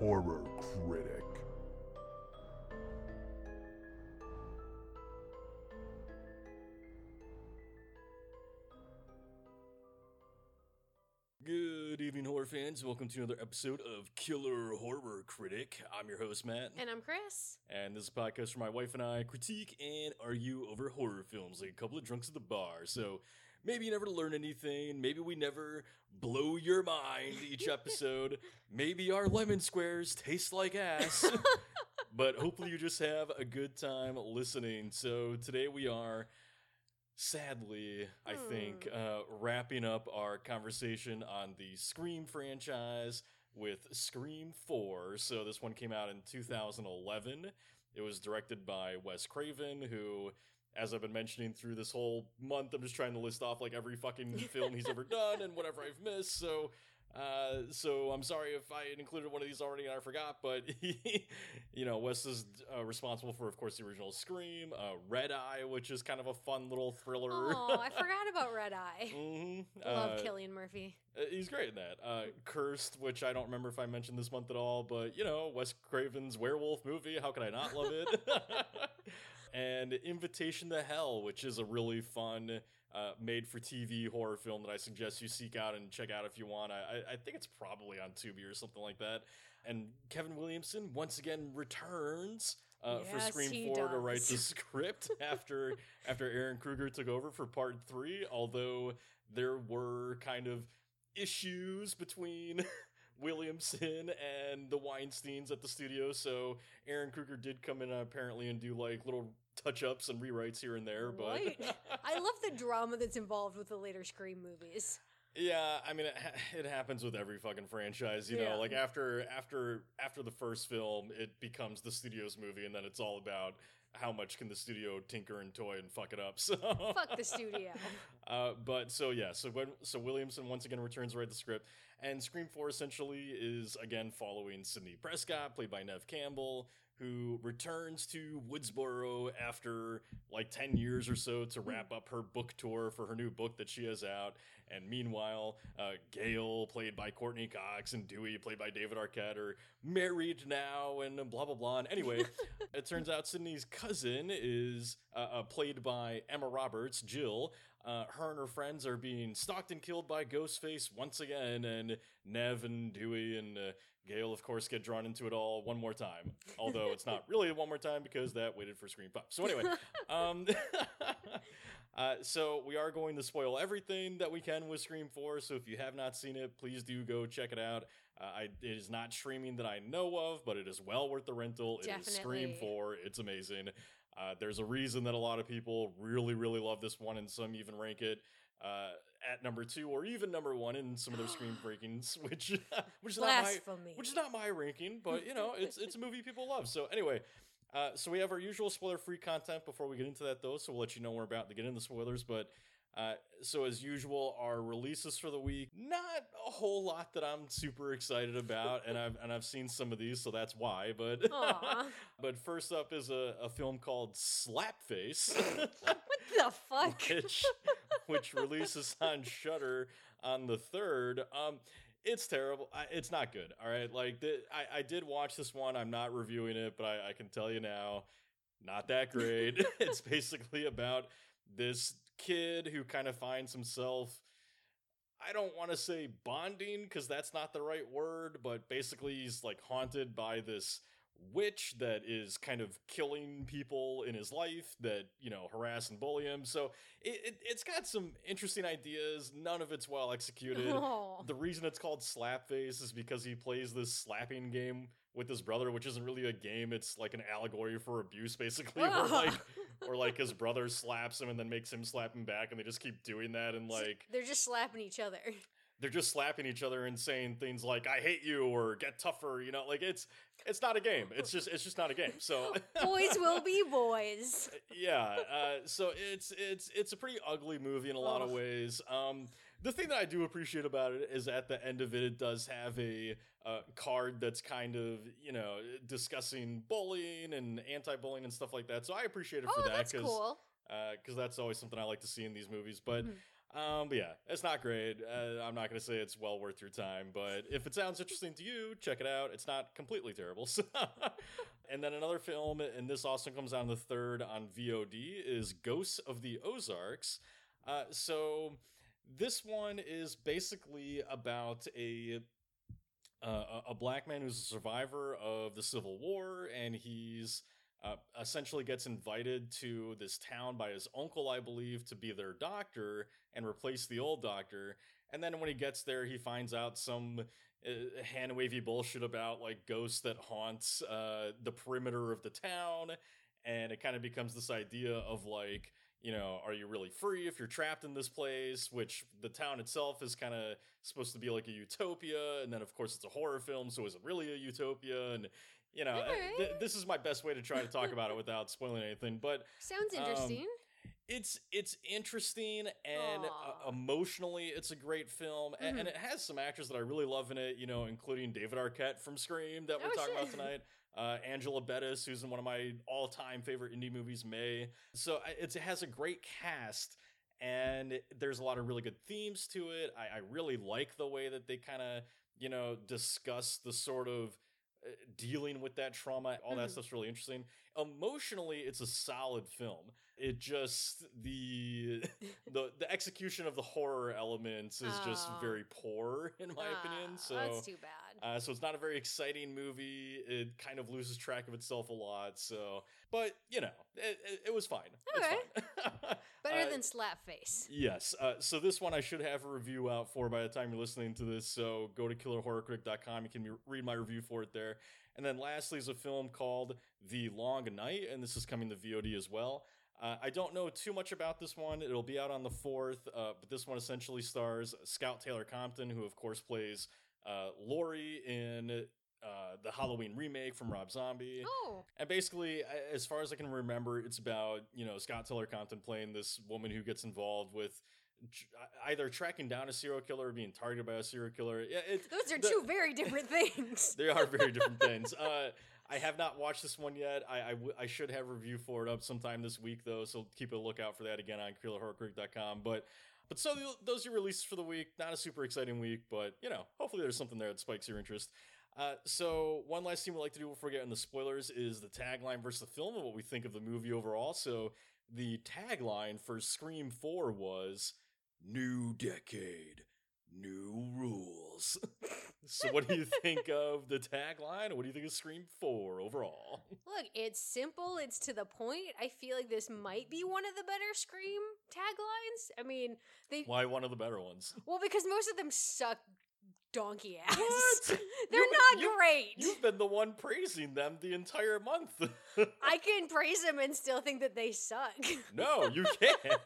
Horror Critic. Good evening, horror fans. Welcome to another episode of Killer Horror Critic. I'm your host, Matt. And I'm Chris. And this is a podcast where my wife and I critique and argue over horror films like a couple of drunks at the bar. So maybe you never learn anything. Maybe we never blow your mind each episode. maybe our lemon squares taste like ass. but hopefully you just have a good time listening. So today we are sadly, I think, Hmm. uh, wrapping up our conversation on the Scream franchise with Scream 4. So this one came out in 2011. It was directed by Wes Craven, who, as I've been mentioning through this whole month, I'm just trying to list off like every fucking film he's ever done and whatever I've missed. So. Uh, so I'm sorry if I included one of these already and I forgot, but he, you know, Wes is uh, responsible for, of course, the original Scream, uh, Red Eye, which is kind of a fun little thriller. Oh, I forgot about Red Eye. hmm Love Cillian Murphy. He's great in that. Uh, Cursed, which I don't remember if I mentioned this month at all, but you know, Wes Craven's werewolf movie. How could I not love it? and Invitation to Hell, which is a really fun uh, made for TV horror film that I suggest you seek out and check out if you want. I, I think it's probably on Tubi or something like that. And Kevin Williamson once again returns. Uh, for Yes, Scream he 4 to write the script after after Ehren Kruger took over for part three, although there were kind of issues between Williamson and the Weinsteins at the studio. So Ehren Kruger did come in apparently and do like little touch ups and rewrites here and there. But Right. I love the drama that's involved with the later Scream movies. yeah, I mean it, it happens with every fucking franchise. You Yeah. know, like after after after the first film, it becomes the studio's movie, and then it's all about how much can the studio tinker and toy and fuck it up. So Fuck the studio. Uh, but so yeah, so when so Williamson once again returns to write the script, and Scream Four essentially is again following Sidney Prescott, played by Neve Campbell, who returns to Woodsboro after like ten years or so to wrap up her book tour for her new book that she has out. And meanwhile, uh, Gale, played by Courteney Cox, and Dewey, played by David Arquette, are married now, and blah blah blah. And anyway, it turns out Sidney's cousin is uh, uh, played by Emma Roberts, Jill. Uh, her and her friends are being stalked and killed by Ghostface once again, and Neve and Dewey and Gale, of course, get drawn into it all one more time. Although it's not really one more time because that waited for Scream 5. So anyway, um, uh, so we are going to spoil everything that we can with Scream 4. So if you have not seen it, please do go check it out. Uh, I, it is not streaming that I know of, but it is well worth the rental. It is Scream Definitely. 4. It's amazing. Uh, there's a reason that a lot of people really, really love this one, and some even rank it uh, at number two or even number one in some of their Scream rankings, which which is not my which is not my ranking, but you know, it's it's a movie people love. So anyway, uh, so we have our usual spoiler-free content before we get into that, though. So we'll let you know we're about to get into the spoilers, but. Uh, so as usual, our releases for the week, not a whole lot that I'm super excited about, and I've and I've seen some of these, so that's why. But but first up is a, a film called Slapface, what the fuck? which which releases on Shudder on the third. Um, it's terrible. I, it's not good. All right, like the, I I did watch this one. I'm not reviewing it, but I, I can tell you now, not that great. it's basically about this kid who kind of finds himself. I don't want to say bonding because that's not the right word, but basically he's like haunted by this witch that is kind of killing people in his life that you know harass and bully him. So it, it it's got some interesting ideas. None of it's well executed. Oh. The reason it's called Slapface is because he plays this slapping game with his brother, which isn't really a game. It's like an allegory for abuse, basically. Where like, or like his brother slaps him and then makes him slap him back, and they just keep doing that. And like, they're just slapping each other. They're just slapping each other and saying things like "I hate you" or "Get tougher." You know, like it's it's not a game. It's just it's just not a game. So boys will be boys. yeah. Uh, so it's it's it's a pretty ugly movie in a lot of ways. Um, the thing that I do appreciate about it is at the end of it, it does have a uh, card that's kind of you know discussing bullying and anti-bullying and stuff like that. So I appreciate it for Oh, that that's cool. because that's always something I like to see in these movies. But Mhm. Um, but yeah, it's not great. Uh, I'm not going to say it's well worth your time, but if it sounds interesting to you, check it out. It's not completely terrible. So, and then another film, and this also comes out on the third on VOD, is Ghosts of the Ozarks. Uh, so this one is basically about a uh, a a black man who's a survivor of the Civil War, and he's uh, essentially gets invited to this town by his uncle, I believe, to be their doctor and replace the old doctor. And then when he gets there, he finds out some uh, hand wavy bullshit about like ghosts that haunts uh, the perimeter of the town, and it kind of becomes this idea of like. You know, are you really free if you're trapped in this place? Which the town itself is kind of supposed to be like a utopia, and then of course it's a horror film, so is it really a utopia? And you know, uh, th- this is my best way to try to talk about it without spoiling anything. But Sounds um, interesting. it's it's interesting and uh, emotionally it's a great film a- and, Mhm. it has some actors that I really love in it. You know, including David Arquette from Scream that we're Oh, talking about tonight. Uh, Angela Bettis, who's in one of my all-time favorite indie movies, May. So it's, it has a great cast, and there's a lot of really good themes to it. I, I really like the way that they kind of, you know, discuss the sort of dealing with that trauma. All that Mhm. stuff's really interesting. Emotionally, it's a solid film. It just the the the execution of the horror elements is just very poor in my opinion. Ah, So that's too bad. uh, so it's not a very exciting movie. It kind of loses track of itself a lot. So, but you know, it, it, it was fine. Okay. Fine. Better Uh, than Slapface. Yes. Uh, so this one I should have a review out for by the time you're listening to this. So go to killerhorrorcritic.com. You can re- read my review for it there. And then lastly is a film called The Long Night, and this is coming to VOD as well. Uh, I don't know too much about this one. It'll be out on the 4th, uh, but this one essentially stars Scout Taylor Compton, who of course plays uh, Laurie in uh, the Halloween remake from Rob Zombie. Oh, And basically, as far as I can remember, it's about you know Scout Taylor Compton playing this woman who gets involved with either tracking down a serial killer or being targeted by a serial killer. Yeah, it, those are the- two very different things. They are very different things. Uh, I have not watched this one yet. I, I, w- I should have a review for it up sometime this week though, so keep a lookout for that again on KillerHorrorCritic.com. But but so th- those are releases for the week. Not a super exciting week, but you know, hopefully there's something there that spikes your interest. Uh, so one last thing we like to do before we get the spoilers is the tagline versus the film and what we think of the movie overall. So the tagline for Scream 4 was New Decade, New Rules. so what do you think of the tagline? What do you think of Scream 4 overall? Look, it's simple. It's to the point. I feel like this might be one of the better Scream taglines. I mean, they Why one of the better ones? well because most of them suck donkey ass. What? They're You- not you- great. You've been the one praising them the entire month. I can praise them and still think that they suck. no, you can't.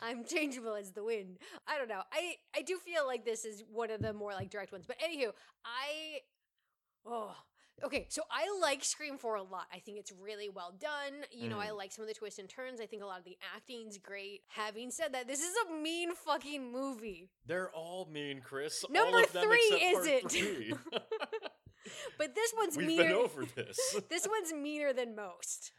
I'm changeable as the wind. I don't know. I I do feel like this is one of the more like direct ones. But anywho, I oh okay. So I like Scream Four a lot. I think it's really well done. You know, I Mm. like some of the twists and turns. I think a lot of the acting's great. Having said that, this is a mean fucking movie. They're all mean, Chris. Number three isn't. three. But this one's We've meaner. been over this. this one's meaner than most.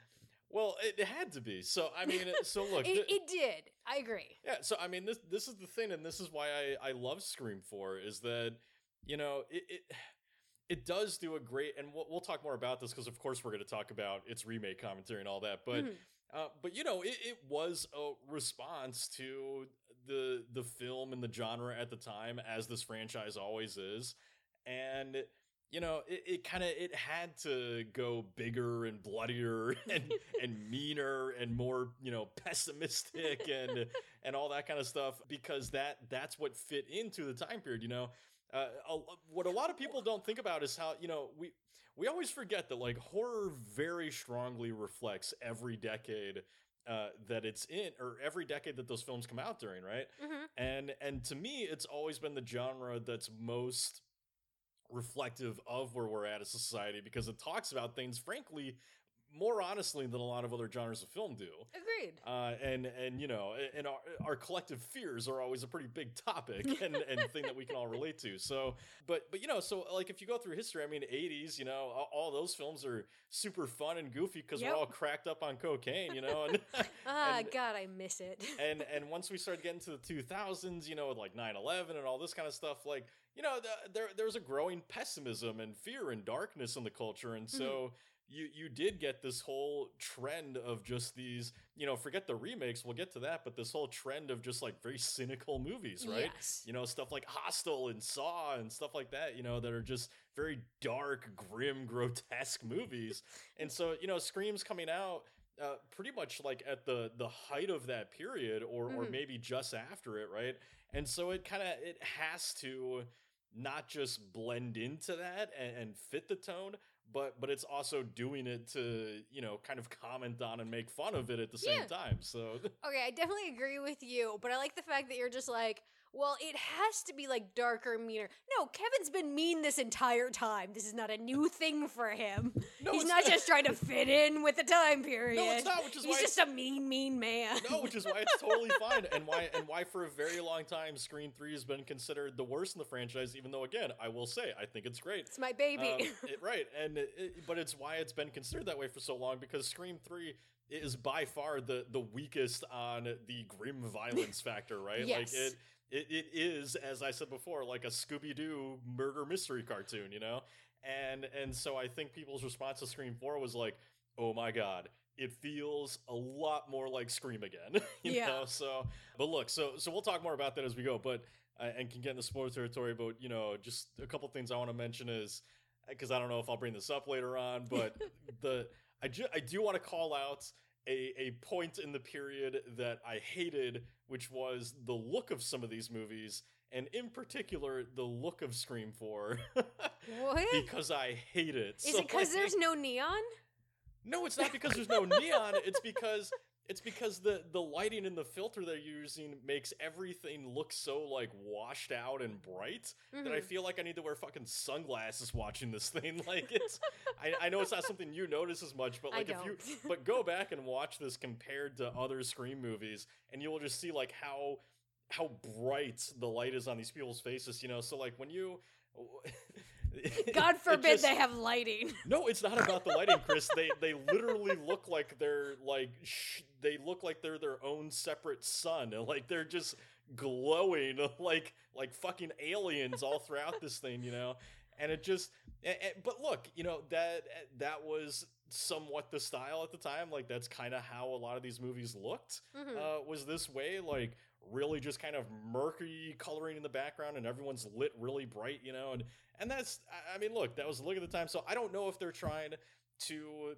well, it, had to be. So I mean, so look. It, it did. I agree. yeah. So I mean, this this is the thing, and this is why I I love Scream Four is that you know it. it it does do a great, and we'll, we'll talk more about this because, of course, we're going to talk about its remake commentary and all that. But Mhm. Uh, but you know, it, it was a response to the the film and the genre at the time, as this franchise always is, and you know, it, it kind of it had to go bigger and bloodier and and meaner and more you know pessimistic and and all that kind of stuff because that that's what fit into the time period. You know, uh, a, what a lot of people don't think about is how you know we we always forget that like horror very strongly reflects every decade uh, that it's in, or every decade that those films come out during, right? Mhm. And and to me, it's always been the genre that's most reflective of where we're at as a society because it talks about things, frankly, more honestly than a lot of other genres of film do. Agreed. Uh, and and you know, and our, our collective fears are always a pretty big topic and, and thing that we can all relate to. So, but but you know, so like if you go through history, I mean, '80s, you know, all, all those films are super fun and goofy because Yep. we're all cracked up on cocaine, you know, and Ah, and- God, I miss it. and and once we started getting to the 2000s you know with like 9-11 and all this kind of stuff like you know the, there there's a growing pessimism and fear and darkness in the culture and so you you did get this whole trend of just these you know forget the remakes we'll get to that but this whole trend of just like very cynical movies right Yes. you know stuff like hostel and saw and stuff like that you know that are just very dark grim grotesque movies and so you know screams coming out uh, pretty much like at the the height of that period or or Mhm. maybe just after it right and so it kind of it has to not just blend into that and, and fit the tone but but it's also doing it to you know kind of comment on and make fun of it at the same Yeah. time so Okay, I definitely agree with you, but I like the fact that you're just like, well, it has to be like darker, meaner. No, Kevin's been mean this entire time. This is not a new thing for him. no He's not just trying to fit in with the time period. no it's not which is why He's why just a mean, mean man. no, which is why it's totally fine, and why and why for a very long time, Scream Three has been considered the worst in the franchise. Even though, again, I will say I think it's great. it's my baby. Um, it- right, and it- but it's why it's been considered that way for so long because Scream Three is by far the the weakest on the grim violence factor. Right, Yes. like it. It, it is, as I said before, like a Scooby Doo murder mystery cartoon, you know, and and so I think people's response to Scream Four was like, "Oh my god, it feels a lot more like Scream again," you Yeah. know. So, but look, so so we'll talk more about that as we go, but uh, and can get into spoiler territory. But you know, just a couple things I want to mention is because I don't know if I'll bring this up later on, but the I ju- I do want to call out a a point in the period that I hated, which was the look of some of these movies. And in particular, the look of Scream 4, what? because I hate it. Is So, it because like- there's no neon? no, it's not because there's no neon. It's because it's because the the lighting and the filter they're using makes everything look so like washed out and bright that I Mhm. feel like I need to wear fucking sunglasses watching this thing. Like it's, I, I know it's not something you notice as much, but like if you, but go back and watch this compared to other Scream movies, and you will just see like how how bright the light is on these people's faces. You know, so like when you. God forbid just- they have lighting. no, it's not about the lighting, Chris. They they literally look like they're like sh- they look like they're their own separate sun, and like they're just glowing like like fucking aliens all throughout this thing, you know. And it just, a- a- but look, you know that that was somewhat the style at the time. Like that's kind of how a lot of these movies looked. Mhm. Uh, was this way, like really just kind of murky coloring in the background, and everyone's lit really bright, you know, and and that's I- I mean, look, that was the look at the time. So I don't know if they're trying to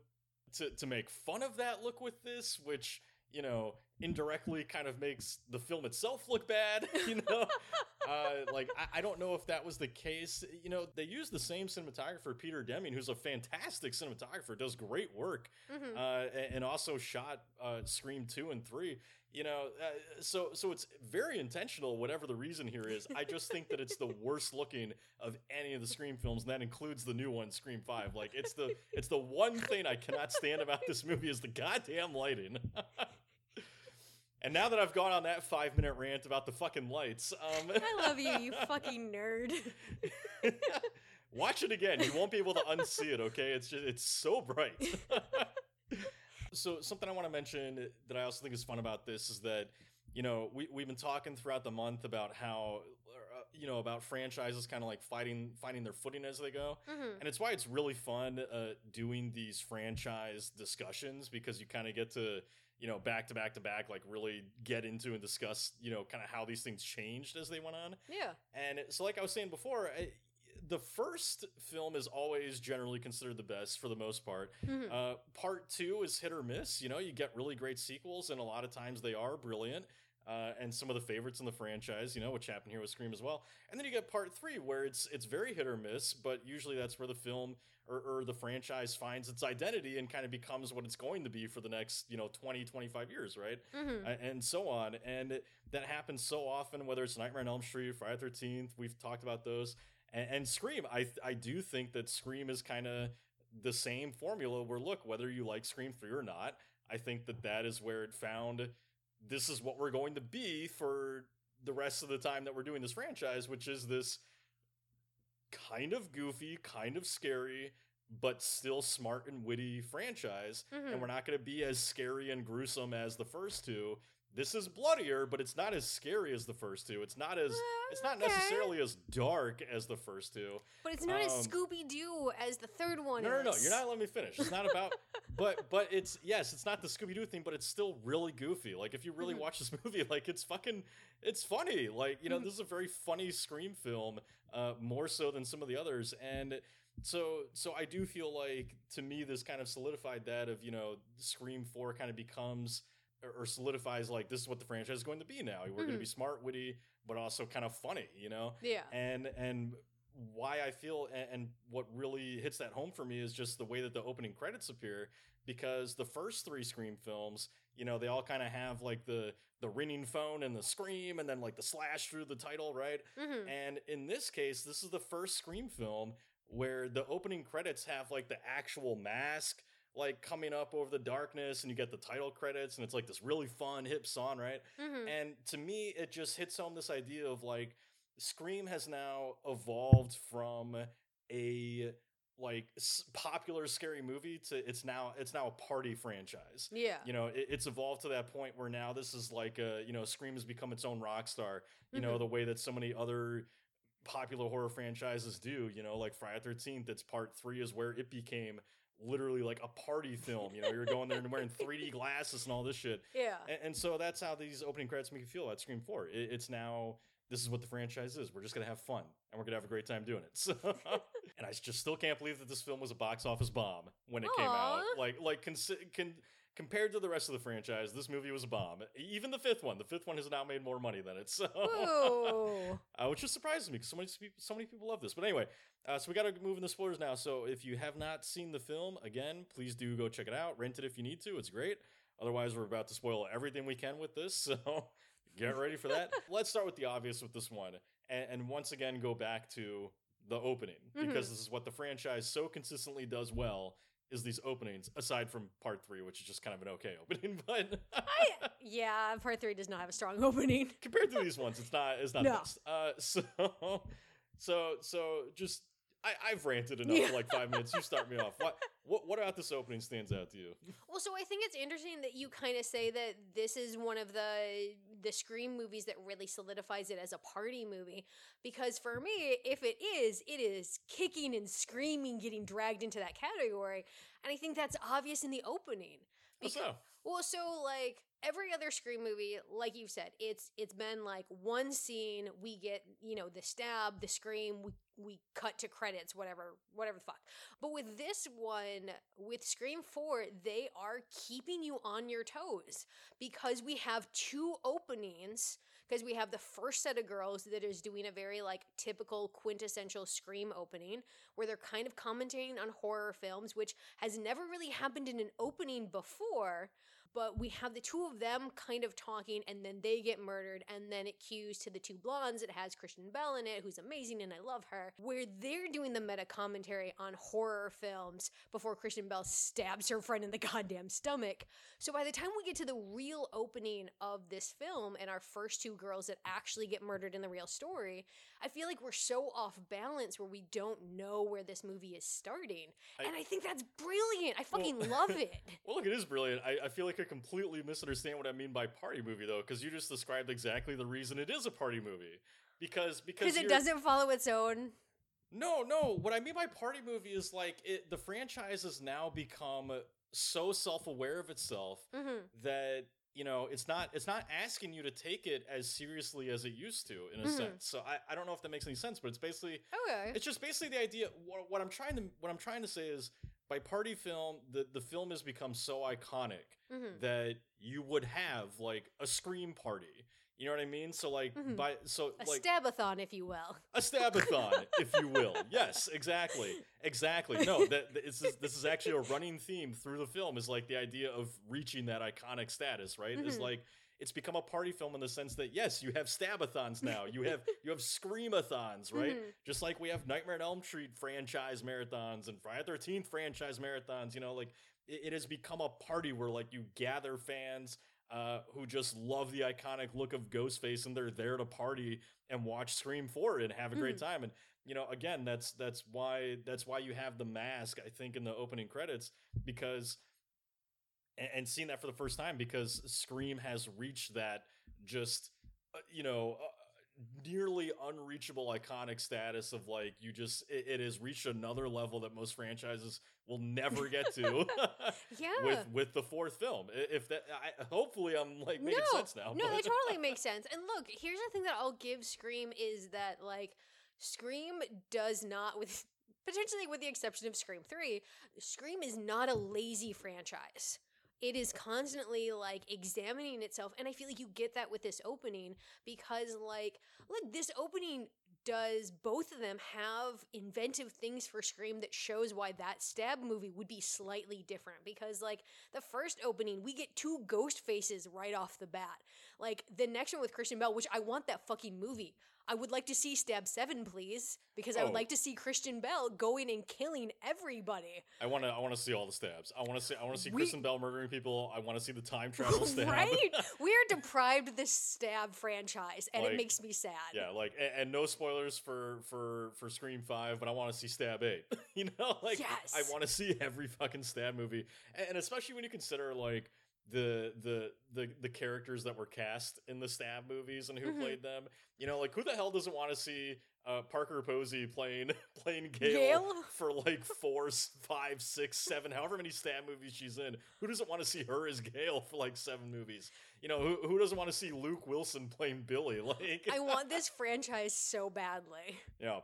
to to make fun of that look with this, which you know indirectly kind of makes the film itself look bad. You know, uh, like I, I don't know if that was the case. You know, they use the same cinematographer, Peter Deming, who's a fantastic cinematographer, does great work Mhm. uh, a- and also shot uh, Scream two and three. You know, uh, so so it's very intentional. Whatever the reason here is, I just think that it's the worst looking of any of the Scream films, and that includes the new one, Scream five. Like it's the it's the one thing I cannot stand about this movie is the goddamn lighting. and now that I've gone on that five minute rant about the fucking lights, um, I love you, you fucking nerd. Watch it again. You won't be able to unsee it, okay? It's just it's so bright. so something I want to mention that I also think is fun about this is that you know we we've been talking throughout the month about how uh, you know about franchises kind of like fighting finding their footing as they go. Mhm. And it's why it's really fun uh, doing these franchise discussions because you kind of get to, you know, back to back to back, like really get into and discuss, you know, kind of how these things changed as they went on. Yeah. And so, like I was saying before, I, the first film is always generally considered the best for the most part. Mhm. Uh, part two is hit or miss. You know, you get really great sequels, and a lot of times they are brilliant. Uh, and some of the favorites in the franchise, you know, which happened here with Scream as well. And then you get part three, where it's it's very hit or miss, but usually that's where the film or, or the franchise finds its identity and kind of becomes what it's going to be for the next, you know, 20, 25 years, right? Mhm. A- and so on. And it- that happens so often, whether it's Nightmare on Elm Street, Friday Thirteenth. We've talked about those, and, and Scream. I I do think that Scream is kind of the same formula. Where look, whether you like Scream three or not, I think that that is where it found. This is what we're going to be for the rest of the time that we're doing this franchise, which is this kind of goofy, kind of scary, but still smart and witty franchise Mhm. and we're not going to be as scary and gruesome as the first two. This is bloodier, but it's not as scary as the first two. It's not as Uh, it's not okay. necessarily as dark as the first two. But it's not as um, Scooby Doo as the third one No, no, no, you're not letting me finish. It's not about but but it's yes, it's not the Scooby Doo thing, but it's still really goofy. Like if you really Mhm. watch this movie, like it's fucking it's funny. Like, you know, Mhm. this is a very funny Scream film, uh, more so than some of the others. And so so I do feel like to me this kind of solidified that of, you know, Scream 4 kind of becomes or, solidifies like this is what the franchise is going to be now. We're going to be smart, witty, but also kind of funny, you know? Yeah. and and why I feel and, and what really hits that home for me is just the way that the opening credits appear because the first three Scream films, you know, they all kind of have like the the ringing phone and the scream and then like the slash through the title, right? hmm And in this case, this is the first Scream film where the opening credits have like the actual mask like coming up over the darkness and you get the title credits and it's like this really fun hip song, right? hmm And to me, it just hits home this idea of like Scream has now evolved from a like s- popular scary movie to it's now it's now a party franchise. Yeah. You know, it, it's evolved to that point where now this is like a you know Scream has become its own rock star. You know Mhm. the way that so many other popular horror franchises do. You know, like Friday Thirteenth. Its part three is where it became literally like a party film. You know, you're going there and wearing 3D glasses and all this shit. Yeah. And, and so that's how these opening credits make you feel at Scream 4. It, it's now, this is what the franchise is. We're just going to have fun and we're going to have a great time doing it. So, and I just still can't believe that this film was a box office bomb when it came out. Like, like con- compared to the rest of the franchise, this movie was a bomb. Even the fifth one, the fifth one has now made more money than it. So, uh, which just surprises me because so many, so many people love this. But anyway, uh, so we got to move in the spoilers now. So if you have not seen the film, again, please do go check it out. Rent it if you need to. It's great. Otherwise, we're about to spoil everything we can with this. So get ready for that. Let's start with the obvious with this one. And, and once again, go back to the opening because this is what the franchise so consistently does well is these openings aside from part three which is just kind of an okay opening but I, yeah, part three does not have a strong opening. compared to these ones, it's not it's not No. best. Uh, so so so just I, I've ranted enough Yeah. for like five minutes. You start me off. What what what about this opening stands out to you? Well, so I think it's interesting that you kind of say that this is one of the the Scream movies that really solidifies it as a party movie. Because for me, if it is, it is kicking and screaming, getting dragged into that category, and I think that's obvious in the opening. Because, so? well, so like every other Scream movie, like you've said, it's it's been like one scene, we get you know the stab, the scream, we we cut to credits, whatever, whatever the fuck. But with this one, with Scream 4, they are keeping you on your toes because we have two openings. Because we have the first set of girls that is doing a very like typical quintessential Scream opening, where they're kind of commenting on horror films, which has never really happened in an opening before. But we have the two of them kind of talking, and then they get murdered, and then it cues to the two blondes. It has Kristen Bell in it, who's amazing, and I love her. Where they're doing the meta commentary on horror films before Kristen Bell stabs her friend in the goddamn stomach. So by the time we get to the real opening of this film and our first two girls that actually get murdered in the real story, I feel like we're so off balance where we don't know where this movie is starting. I- and I think that's brilliant. I Well- fucking love it. Well, look, it is brilliant. I, I feel like I completely misunderstand what I mean by party movie though, because you just described exactly the reason it is a party movie. Because because it doesn't follow its own. No, no. What I mean by party movie is like it, the franchise has now become so self-aware of itself hmm that you know it's not it's not asking you to take it as seriously as it used to in a Mhm. sense. So I, I don't know if that makes any sense, but it's basically Okay. it's just basically the idea. What, what I'm trying to what I'm trying to say is by party film, the the film has become so iconic hmm that you would have like a scream party You know what I mean? So like Mhm. by so like, A like stabathon, if you will. a stabathon, if you will. Yes, exactly, exactly. No, that this is this is actually a running theme through the film. Is like the idea of reaching that iconic status, right? Is Mhm. like it's become a party film in the sense that yes, you have stabathons now. You have you have screamathons, right? Mhm. Just like we have Nightmare on Elm Street franchise marathons and Friday Thirteenth franchise marathons. You know, like it, it has become a party where like you gather fans uh, who just love the iconic look of Ghostface and they're there to party and watch Scream 4 and have a great time. And you know, again, that's that's why that's why you have the mask, I think, in the opening credits, because and, and seeing that for the first time because Scream has reached that just uh, you know uh, Mm-hmm. nearly unreachable iconic status of like you just it, it has reached another level that most franchises will never get to Yeah. with with the fourth film if that I, hopefully i'm like making no, sense now No, but- that totally makes sense. And look, here's the thing that I'll give Scream is that like Scream does not with potentially with the exception of Scream 3, Scream is not a lazy franchise. It is constantly like examining itself and I feel like you get that with this opening because like look, this opening does both of them have inventive things for Scream that shows why that stab movie would be slightly different? Because, like, the first opening, we get two ghost faces right off the bat. Like, the next one with Kristen Bell, which I want that fucking movie. I would like to see Stab 7, please, because I would Oh. like to see Kristen Bell going and killing everybody. i want to i want to see all the stabs i want to see i want to see We- kristen bell murdering people i want to see the time travel stab right? we are deprived of this Stab franchise, and Like, it makes me sad. Yeah, like and, and no spoilers for for for Scream Five, but I want to see Stab Eight. you know, like I want to see every fucking Stab movie, and, and especially when you consider like the the the the characters that were cast in the Stab movies and who Mhm. played them. You know, like who the hell doesn't want to see uh, Parker Posey playing playing Gale, Gale? for like four, five, six, seven, however many Stab movies she's in? Who doesn't want to see her as Gale for like seven movies? You know, who who doesn't want to see Luke Wilson playing Billy? Like I want this franchise so badly. yeah.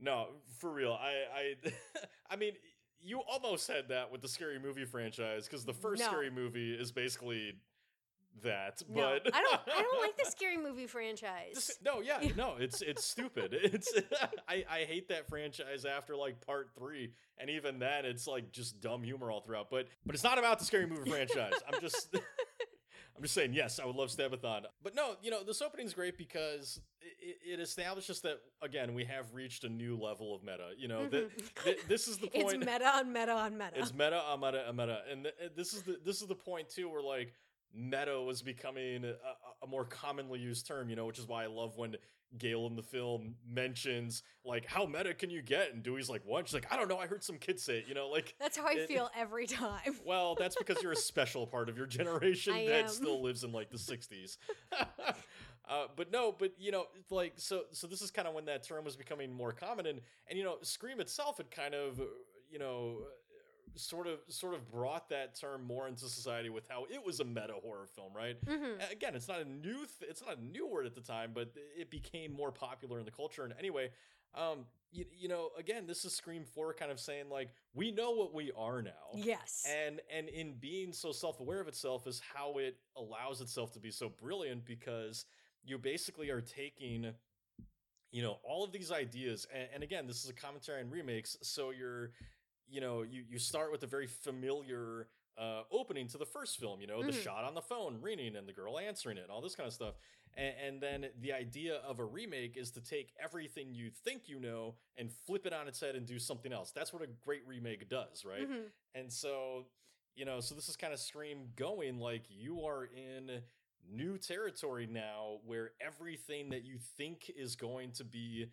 No, for real. I I I mean, you almost had that with the scary movie franchise because the first No. scary movie is basically that. No, but I don't. I don't like the scary movie franchise. No, yeah, Yeah. no, it's it's stupid. It's I I hate that franchise after like part three, and even then, it's like just dumb humor all throughout. But but it's not about the scary movie franchise. I'm just I'm just saying, yes, I would love Stabathon, but no, you know, this opening's great because it, it establishes that again we have reached a new level of meta. You know, that Mhm. th- this is the point. It's meta on meta on meta. It's meta on meta on meta, and th- this is the this is the point too, where like meta was becoming a, a- more commonly used term, you know, which is why I love when Gale in the film mentions like how meta can you get, and Dewey's like, what? She's like, I don't know, I heard some kid say it, you know, like. That's how I it- feel every time. Well, that's because you're a special part of your generation I that am. still lives in like the 60s. uh, but no, but you know, like so so this is kind of when that term was becoming more common and and you know, Scream itself had kind of you know sort of sort of brought that term more into society with how it was a meta horror film, right? Mhm. Again, it's not a new th- it's not a new word at the time, but it became more popular in the culture. And anyway, um, you, you know, again, this is Scream Four kind of saying like we know what we are now, Yes. and and in being so self-aware of itself is how it allows itself to be so brilliant because you basically are taking you know all of these ideas and, and again this is a commentary on remakes so you're you know you you start with a very familiar uh opening to the first film you know the Mhm. shot on the phone ringing and the girl answering it and all this kind of stuff and, and then the idea of a remake is to take everything you think you know and flip it on its head and do something else that's what a great remake does right Mhm. and so, you know, so this is kind of Scream going like you are in new territory now where everything that you think is going to be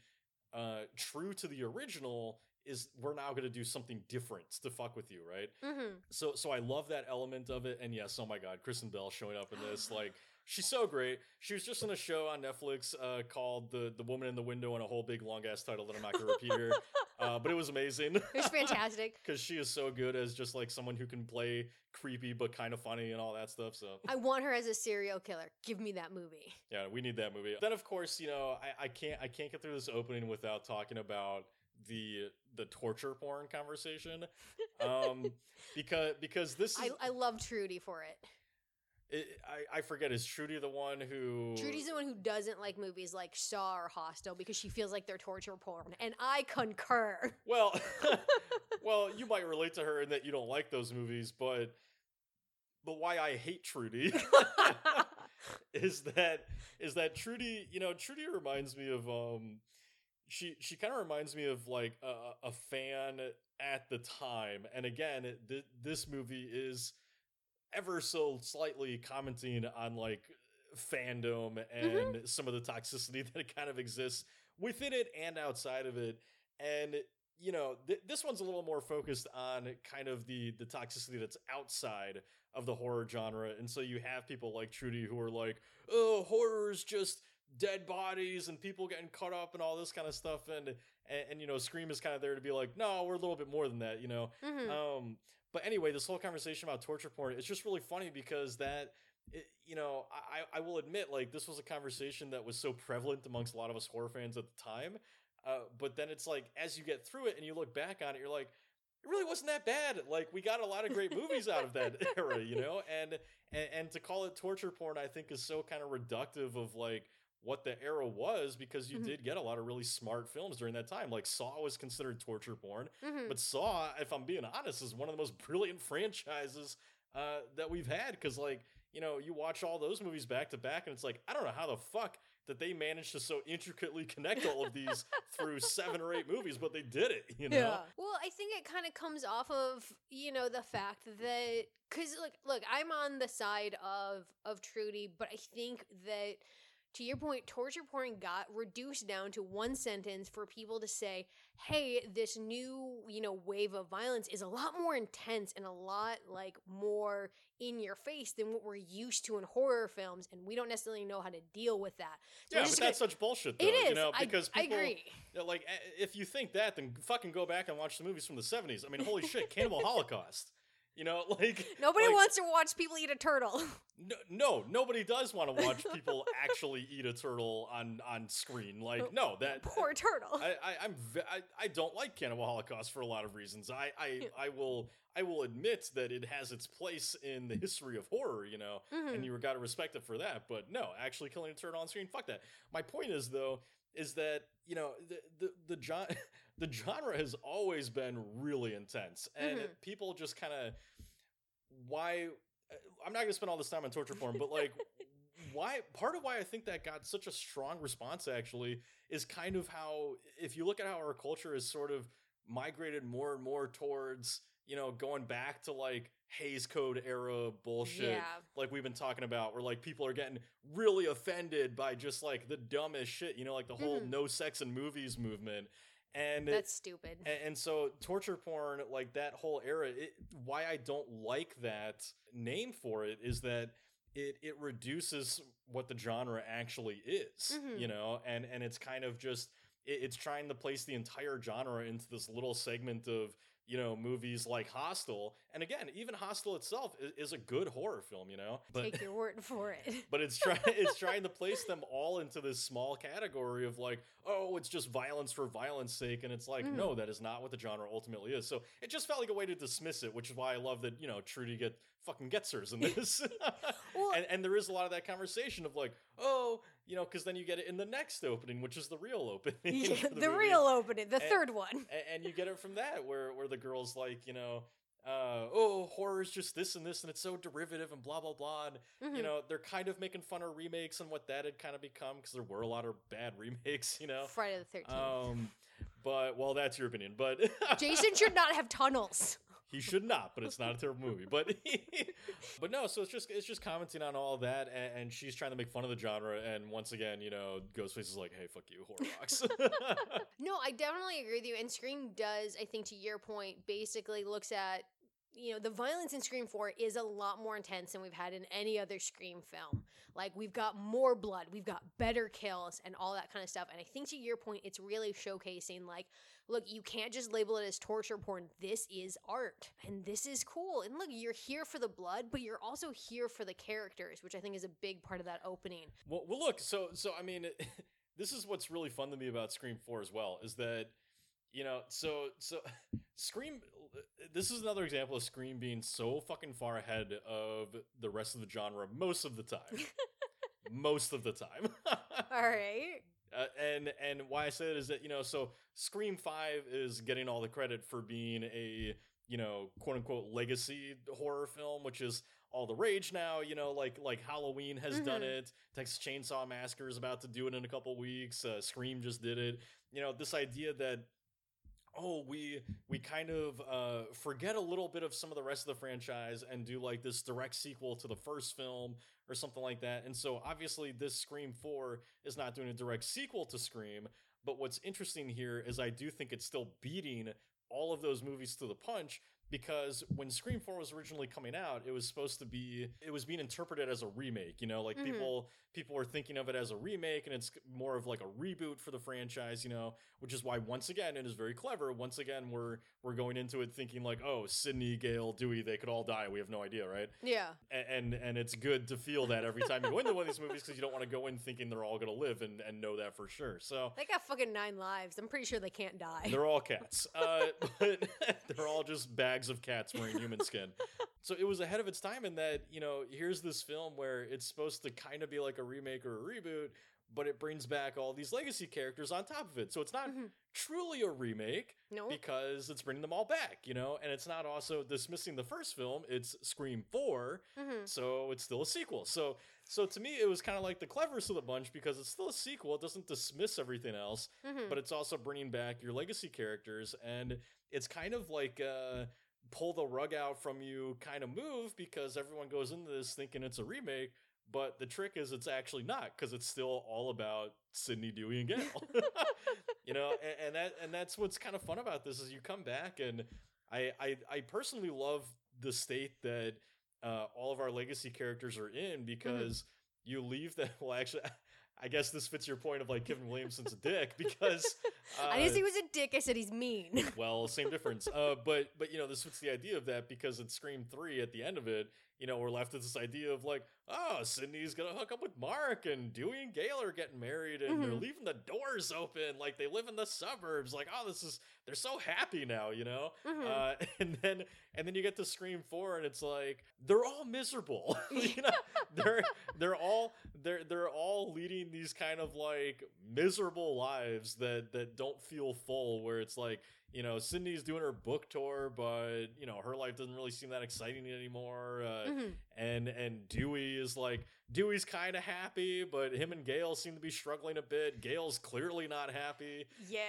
uh true to the original is we're now going to do something different to fuck with you, right? Mhm. So so I love that element of it and yes, oh my god, Kristen Bell showing up in this like she's so great. She was just in a show on Netflix uh called The The Woman in the Window and a whole big long ass title that I'm not going to repeat here. Uh but it was amazing. It was fantastic. because she is so good as just like someone who can play creepy but kind of funny and all that stuff. So I want her as a serial killer. Give me that movie. yeah, we need that movie. Then of course, you know, I, I can't I can't get through this opening without talking about the the torture porn conversation, um, because because this is I, I love Trudy for it. it, I, I forget is Trudy the one who Trudy's the one who doesn't like movies like Saw or Hostel because she feels like they're torture porn, and I concur. Well, well, you might relate to her in that you don't like those movies, but but why I hate Trudy is that is that Trudy, you know, Trudy reminds me of um she she kind of reminds me of like a, a fan at the time. And again, th- this movie is ever so slightly commenting on like fandom and Mhm. some of the toxicity that kind of exists within it and outside of it. And you know, th- this one's a little more focused on kind of the the toxicity that's outside of the horror genre. And so you have people like Trudy who are like, "Oh, horror is just dead bodies and people getting cut up and all this kind of stuff." And and, and you know, Scream is kind of there to be like, "No, we're a little bit more than that," you know. Mhm. Um, but anyway, this whole conversation about torture porn, it's just really funny because that, it, you know, I, I will admit, like, this was a conversation that was so prevalent amongst a lot of us horror fans at the time. Uh, but then it's like, as you get through it and you look back on it, you're like, it really wasn't that bad. Like, we got a lot of great movies out of that era, you know? And, and, and to call it torture porn, I think is so kind of reductive of like, what the era was because you Mhm. did get a lot of really smart films during that time. Like Saw was considered torture porn. Mhm. But Saw, if I'm being honest, is one of the most brilliant franchises uh, that we've had. Because, like, you know, you watch all those movies back to back, and it's like, I don't know how the fuck that they managed to so intricately connect all of these through seven or eight movies, but they did it, you know? Well, I think it kind of comes off of you know the fact that because look, look, I'm on the side of of Trudy, but I think that to your point, torture porn got reduced down to one sentence for people to say, "Hey, this new you know wave of violence is a lot more intense and a lot like more in your face than what we're used to in horror films, and we don't necessarily know how to deal with that." So Yeah, but just that's gonna- such bullshit, though. it is. You know, I- because I people, agree. like, eh, if you think that, then fucking go back and watch the movies from the 70s. I mean, holy shit, Cannibal Holocaust. You know, like Nobody like, wants to watch people eat a turtle. No, no, nobody does want to watch people actually eat a turtle on on screen. Like, no, that Poor turtle. I, I I'm I, I don't like Cannibal Holocaust for a lot of reasons. I I, I will I will admit that it has its place in the history of horror, you know, Mhm. and you got to respect it for that. But no, actually killing a turtle on screen, fuck that. My point is though, is that you know the the the genre the genre has always been really intense, and Mhm. people just kind of why uh, I'm not gonna spend all this time on torture porn, but like. Why part of why I think that got such a strong response actually is kind of how if you look at how our culture is sort of migrated more and more towards you know going back to like Hays Code era bullshit Yeah. like we've been talking about where like people are getting really offended by just like the dumbest shit you know like the whole Mhm. no sex in movies movement and That's stupid. a- and, so torture porn like that whole era it, why i don't like that name for it is that it it reduces what the genre actually is Mhm. you know and and it's kind of just it, it's trying to place the entire genre into this little segment of you know movies like hostel. And again even hostel itself is, is a good horror film you know? But Take your word for it. but it's trying it's trying to place them all into this small category of like oh it's just violence for violence sake. And it's like Mhm. no that is not what the genre ultimately is. So it just felt like a way to dismiss it which is why i love that you know trudy get fucking gets hers in this. Well- and, and there is a lot of that conversation of like oh you know because then you get it in the next opening which is the real opening Yeah, for the real opening, the And- third one, and you get it from that where where the girl's like you know uh, oh horror is just this and this and it's so derivative and blah blah blah and you Mhm. know they're kind of making fun of remakes and what that had kind of become because there were a lot of bad remakes you know Friday the Thirteenth. um but well that's your opinion but Jason should not have tunnels. he should not but it's not a terrible movie but but no so it's just it's just commenting on all that and, and she's trying to make fun of the genre and once again you know ghostface is like hey fuck you horror box No, I definitely agree with you. And Scream does, I think, to your point, basically looks at you know the violence in Scream Four is a lot more intense than we've had in any other Scream film. Like we've got more blood, we've got better kills, and all that kind of stuff. And I think to your point, it's really showcasing like, look, you can't just label it as torture porn. This is art, and this is cool. And look, you're here for the blood, but you're also here for the characters, which I think is a big part of that opening. Well, well, look. So, so I mean, this is what's really fun to me about Scream Four as well is that you know, so so Scream. This is another example of Scream being so fucking far ahead of the rest of the genre most of the time. most of the time. All right. Uh, and and why I say that is that you know so Scream Five is getting all the credit for being a you know quote unquote legacy horror film, which is all the rage now. You know, like like Halloween has done Mhm. it. Texas Chainsaw Massacre is about to do it in a couple weeks. Uh, Scream just did it. You know, this idea that oh we we kind of uh, forget a little bit of some of the rest of the franchise and do like this direct sequel to the first film or something like that. And so obviously this Scream 4 is not doing a direct sequel to Scream, but what's interesting here is I do think it's still beating all of those movies to the punch because when Scream 4 was originally coming out, it was supposed to be it was being interpreted as a remake, you know, like Mhm. people people were thinking of it as a remake and it's more of like a reboot for the franchise, you know, which is why once again it is very clever. Once again we're we're going into it thinking like, "Oh, Sidney, Gale, Dewey, they could all die. We have no idea, right?" Yeah. A- and and it's good to feel that every time you go into one of these movies because you don't want to go in thinking they're all going to live and, and know that for sure. So They got fucking nine lives. I'm pretty sure they can't die. they're all cats, uh, but they're all just bags of cats wearing human skin. So it was ahead of its time in that you know here's this film where it's supposed to kind of be like a remake or a reboot, but it brings back all these legacy characters on top of it. So it's not Mhm. truly a remake No. because it's bringing them all back, you know, and it's not also dismissing the first film. It's Scream Four Mhm. so it's still a sequel. So so to me, it was kind of like the cleverest of the bunch because it's still a sequel. It doesn't dismiss everything else, Mhm. but it's also bringing back your legacy characters, and it's kind of like uh, pull the rug out from you kind of move because everyone goes into this thinking it's a remake. But the trick is, it's actually not because it's still all about Sidney Dewey and Gale. you know, and, and that and that's what's kind of fun about this is you come back and I I, I personally love the state that uh, all of our legacy characters are in because you leave them. Well, actually, I guess this fits your point of like Kevin Williamson's a dick because uh, I didn't say he was a dick. I said he's mean. well, same difference. Uh, but but you know this fits the idea of that because in Scream Three at the end of it, you know we're left with this idea of like, oh, Sidney's gonna hook up with Mark and Dewey and Gale are getting married and they're Mhm. leaving the doors open like they live in the suburbs. Like, oh, this is they're so happy now, you know. Mhm. Uh, and then and then you get to Scream Four and it's like they're all miserable. you know, they're they're all they're they're all leading these kind of like miserable lives that that don't feel full where it's like you know sidney's doing her book tour but you know her life doesn't really seem that exciting anymore uh, Mhm. and and dewey is like dewey's kind of happy but him and gale seem to be struggling a bit gale's clearly not happy Yeah.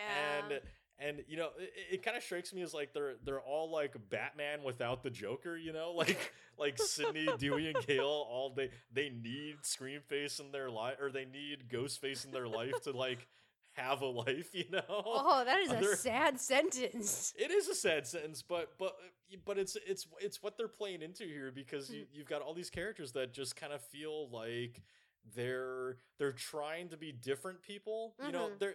and and you know it, it kind of strikes me as like they're they're all like batman without the joker you know like like sidney dewey and Gale all they they need scream face in their life or they need ghost face in their life to like have a life you know oh, that is a sad sentence. it is a sad sentence but but but it's it's it's what they're playing into here because you, Mm-hmm. you've got all these characters that just kind of feel like they're they're trying to be different people you know Mhm. they're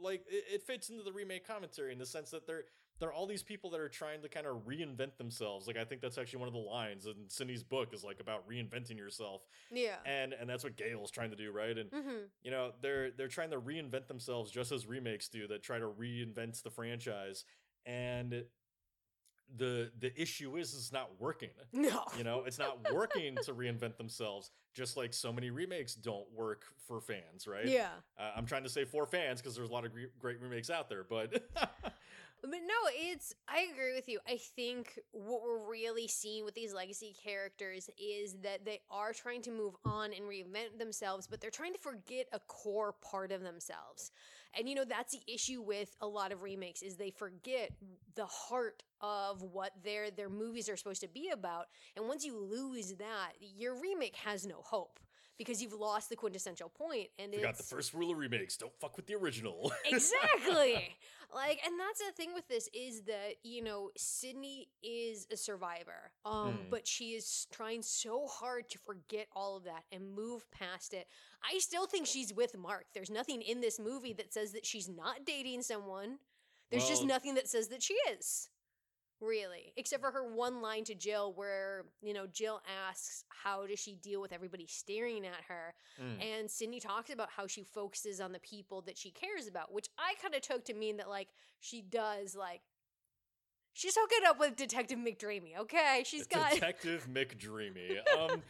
like it, it fits into the remake commentary in the sense that they're they're all these people that are trying to kind of reinvent themselves like i think that's actually one of the lines in sidney's book is like about reinventing yourself Yeah. and and that's what gale's trying to do right and Mm-hmm. you know they're they're trying to reinvent themselves just as remakes do that try to reinvent the franchise and the the issue is it's not working No. you know it's not working to reinvent themselves just like so many remakes don't work for fans right Yeah. uh, i'm trying to say for fans because there's a lot of gre- great remakes out there but But no, it's I agree with you. I think what we're really seeing with these legacy characters is that they are trying to move on and reinvent themselves, but they're trying to forget a core part of themselves. And you know, that's the issue with a lot of remakes is they forget the heart of what their their movies are supposed to be about. And once you lose that, your remake has no hope because you've lost the quintessential point and we it's got the first rule of remakes. Don't fuck with the original. Exactly. Like and that's the thing with this is that you know sidney is a survivor um Mm. but she is trying so hard to forget all of that and move past it. I still think she's with mark. There's nothing in this movie that says that she's not dating someone. There's just nothing that says that she is really, except for her one line to Jill, where you know Jill asks how does she deal with everybody staring at her, Mm. and Sidney talks about how she focuses on the people that she cares about, which I kind of took to mean that like she does like. She's hooking up with Detective McDreamy, okay? She's got Detective McDreamy. Um,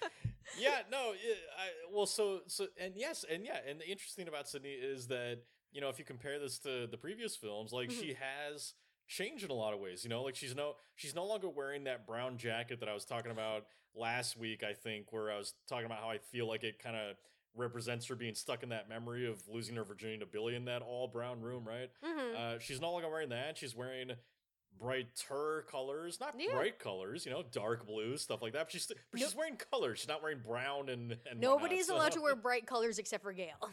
yeah, no, it, I, well, so so and yes, and yeah, and the interesting about Sidney is that you know if you compare this to the previous films, like Mhm. she has changed in a lot of ways. You know, like she's no she's no longer wearing that brown jacket that I was talking about last week. I think where I was talking about how I feel like it kind of represents her being stuck in that memory of losing her virginity to Billy in that all brown room, right? Mhm. Uh, she's no longer wearing that. She's wearing brighter colors, not Yeah. bright colors, you know, dark blue stuff like that. But she's but she's wearing colors. She's not wearing brown and and Nobody's whatnot, allowed so- to wear bright colors except for Gale.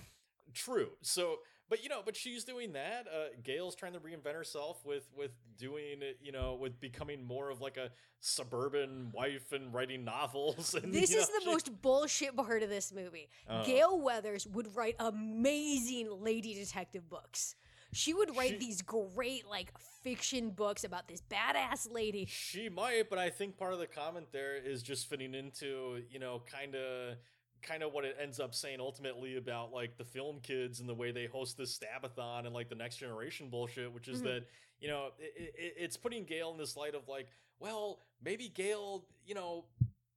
True. So, but you know, but she's doing that. Uh, Gale's trying to reinvent herself with with doing you know, with becoming more of like a suburban wife and writing novels. And This is know, the she- most bullshit part of this movie. Uh. Gale Weathers would write amazing lady detective books. She would write She- these great like fiction books about this badass lady. She might, but I think part of the comment there is just fitting into, you know, kind of kind of what it ends up saying ultimately about like the film kids and the way they host this stabathon and like the next generation bullshit, which is Mhm. that, you know, it, it, it's putting Gale in this light of like, well, maybe Gale, you know,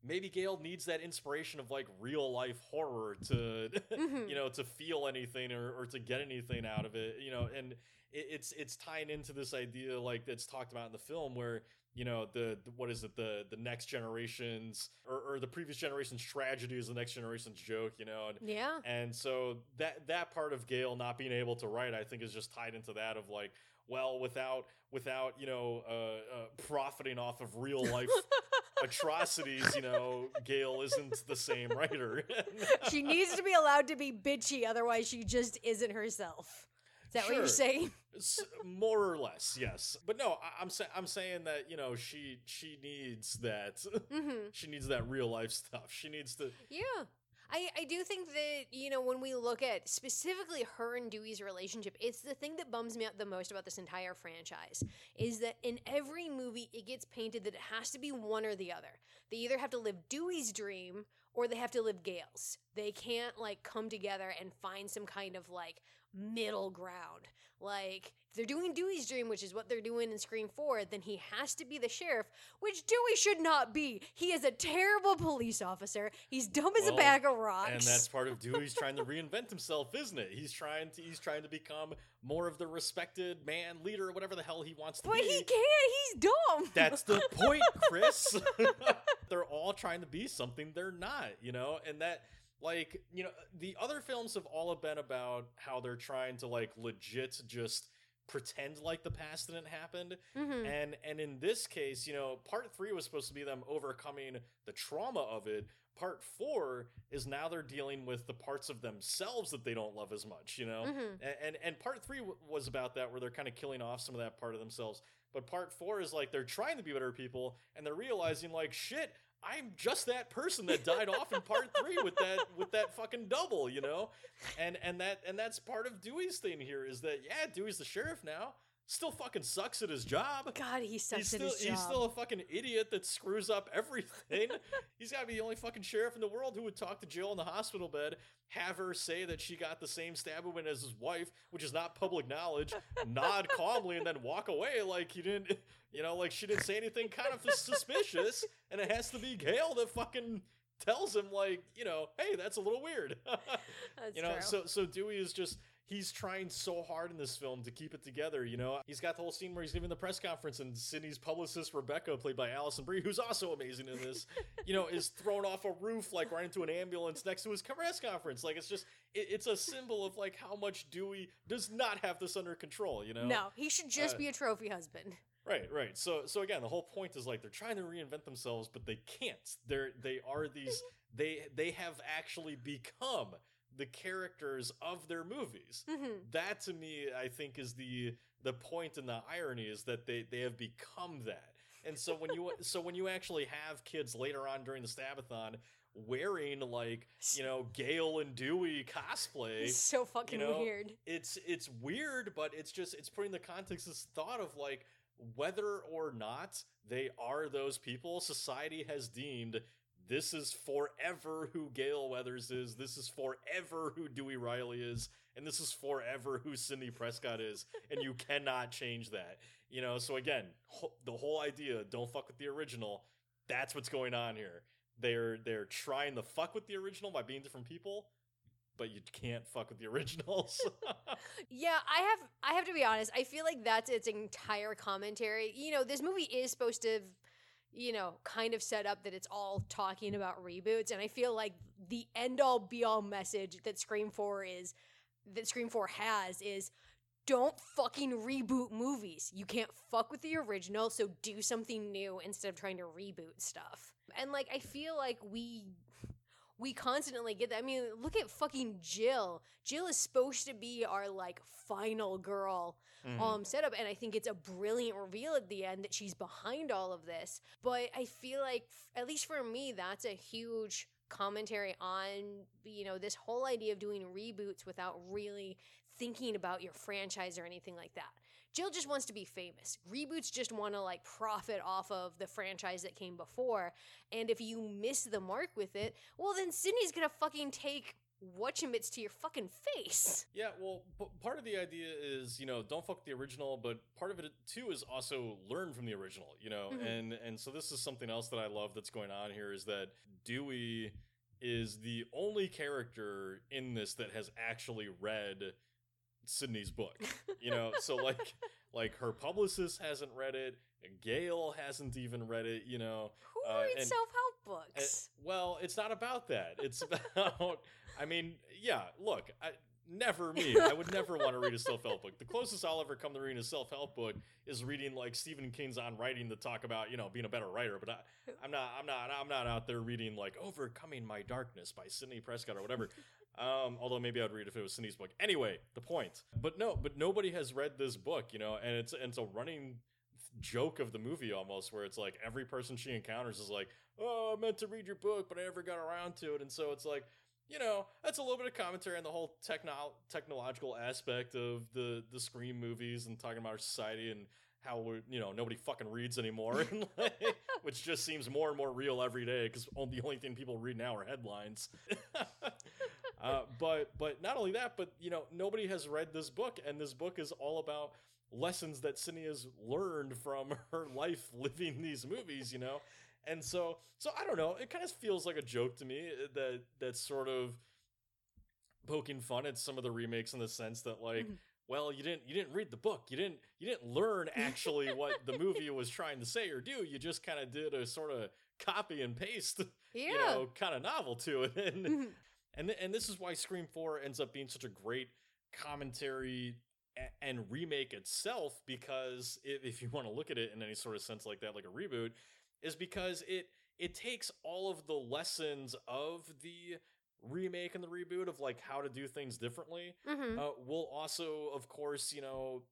maybe Gale needs that inspiration of like real life horror to, Mhm. you know, to feel anything or, or to get anything out of it, you know, and it, it's it's tying into this idea like that's talked about in the film where you know the, the what is it the the next generations or, or the previous generation's tragedy is the next generation's joke, you know, and Yeah. and so that that part of Gale not being able to write, I think, is just tied into that of like, well, without without you know uh, uh, profiting off of real life atrocities, you know, Gale isn't the same writer. she needs to be allowed to be bitchy, otherwise she just isn't herself. Is that what you're saying? More or less, yes. But no, I, I'm saying I'm saying that you know she she needs that hmm she needs that real life stuff. She needs to Yeah. I, I do think that, you know, when we look at specifically her and Dewey's relationship, it's the thing that bums me out the most about this entire franchise is that in every movie it gets painted that it has to be one or the other. They either have to live Dewey's dream or they have to live Gale's. They can't like come together and find some kind of like middle ground. Like if they're doing Dewey's dream, which is what they're doing in Scream 4, then he has to be the sheriff, which Dewey should not be. He is a terrible police officer. He's dumb as a bag of rocks. and that's part of Dewey's trying to reinvent himself, isn't it? He's trying to he's trying to become more of the respected man leader, whatever the hell he wants to but be. But he can't. He's dumb. That's the point, Chris. they're all trying to be something they're not, you know? And that like, you know, the other films have all been about how they're trying to like legit just pretend like the past didn't happen. Mhm. And and in this case, you know, part 3 was supposed to be them overcoming the trauma of it. Part 4 is now they're dealing with the parts of themselves that they don't love as much, you know? Mhm. and and, and part three w- was about that where they're kind of killing off some of that part of themselves but part four is like they're trying to be better people and they're realizing like shit i'm just that person that died off in part three with that with that fucking double you know? And and that and that's part of dewey's thing here is that yeah dewey's the sheriff now still fucking sucks at his job God, he sucks He's at still, his job. he's still a fucking idiot that screws up everything. he's got to be the only fucking sheriff in the world who would talk to Jill in the hospital bed, have her say that she got the same stab wound as his wife, which is not public knowledge, nod calmly, and then walk away like he didn't, you know, like she didn't say anything kind of suspicious, and it has to be Gale that fucking tells him like, you know, hey, that's a little weird. That's you know, true. so so Dewey is just he's trying so hard in this film to keep it together. You know, he's got the whole scene where he's giving the press conference, and Sidney's publicist Rebecca, played by Alison Brie, who's also amazing in this, you know, is thrown off a roof like right into an ambulance next to his press conference. Like it's just it, it's a symbol of like how much Dewey does not have this under control. You know, no, he should just Uh, be a trophy husband. Right, right. So so again, the whole point is like they're trying to reinvent themselves, but they can't. They're they are these they they have actually become the characters of their movies. hmm That to me, I think, is the the point and the irony is that they they have become that. And so when you so when you actually have kids later on during the Stabathon wearing like you know Gale and Dewey cosplay, It's so fucking know, weird. it's it's weird, but it's just it's putting the context this thought of like, whether or not they are those people, society has deemed this is forever who Gale Weathers is. This is forever who Dewey Riley is. And this is forever who Sidney Prescott is. and you cannot change that. You know, so again, ho- the whole idea don't fuck with the original. That's what's going on here. They're they're trying to fuck with the original by being different people, but you can't fuck with the originals. Yeah, I have I have to be honest. I feel like that's its entire commentary. You know, this movie is supposed to you know, kind of set up that it's all talking about reboots and I feel like the end all be all message that Scream 4 is that Scream 4 has is don't fucking reboot movies. You can't fuck with the original, so do something new instead of trying to reboot stuff. And like I feel like we we constantly get that. I mean, look at fucking Jill. Jill is supposed to be our like final girl Mhm. um setup and I think it's a brilliant reveal at the end that she's behind all of this. But I feel like at least for me that's a huge commentary on you know this whole idea of doing reboots without really thinking about your franchise or anything like that. Jill just wants to be famous. Reboots just want to like profit off of the franchise that came before. And if you miss the mark with it, well then Sidney's gonna fucking take whatchamits to your fucking face. Yeah, well, p- part of the idea is you know don't fuck the original, but part of it too is also learn from the original, you know, Mhm. and and so this is something else that I love that's going on here is that Dewey is the only character in this that has actually read Sidney's book, you know, so like like her publicist hasn't read it, Gale hasn't even read it, you know, Who Uh, reads self help Uh, books? well, it's not about that. It's about. I mean, yeah. Look, I, never me. I would never want to read a self-help book. The closest I'll ever come to reading a self-help book is reading like Stephen King's on writing to talk about you know being a better writer. But I, I'm not. I'm not. I'm not out there reading like Overcoming My Darkness by Sidney Prescott or whatever. Um, although maybe I'd read if it was Sidney's book. Anyway, the point. But no, but nobody has read this book, you know, and it's and it's a running joke of the movie almost where it's like every person she encounters is like oh i meant to read your book but i never got around to it and so it's like you know that's a little bit of commentary on the whole techno- technological aspect of the the scream movies and talking about our society and how we're you know nobody fucking reads anymore and like, which just seems more and more real every day because the only thing people read now are headlines uh, but but not only that but you know nobody has read this book and this book is all about lessons that Sidney has learned from her life living these movies, you know? And so so I don't know, it kind of feels like a joke to me uh, that that's sort of poking fun at some of the remakes in the sense that like Mhm. well you didn't you didn't read the book you didn't you didn't learn actually what the movie was trying to say or do you just kind of did a sort of copy and paste Yeah. you know kind of novel to it and Mhm. And th- and this is why Scream 4 ends up being such a great commentary a- and remake itself because if, if you want to look at it in any sort of sense like that like a reboot is because it it takes all of the lessons of the remake and the reboot of like how to do things differently Mhm. uh, will also of course you know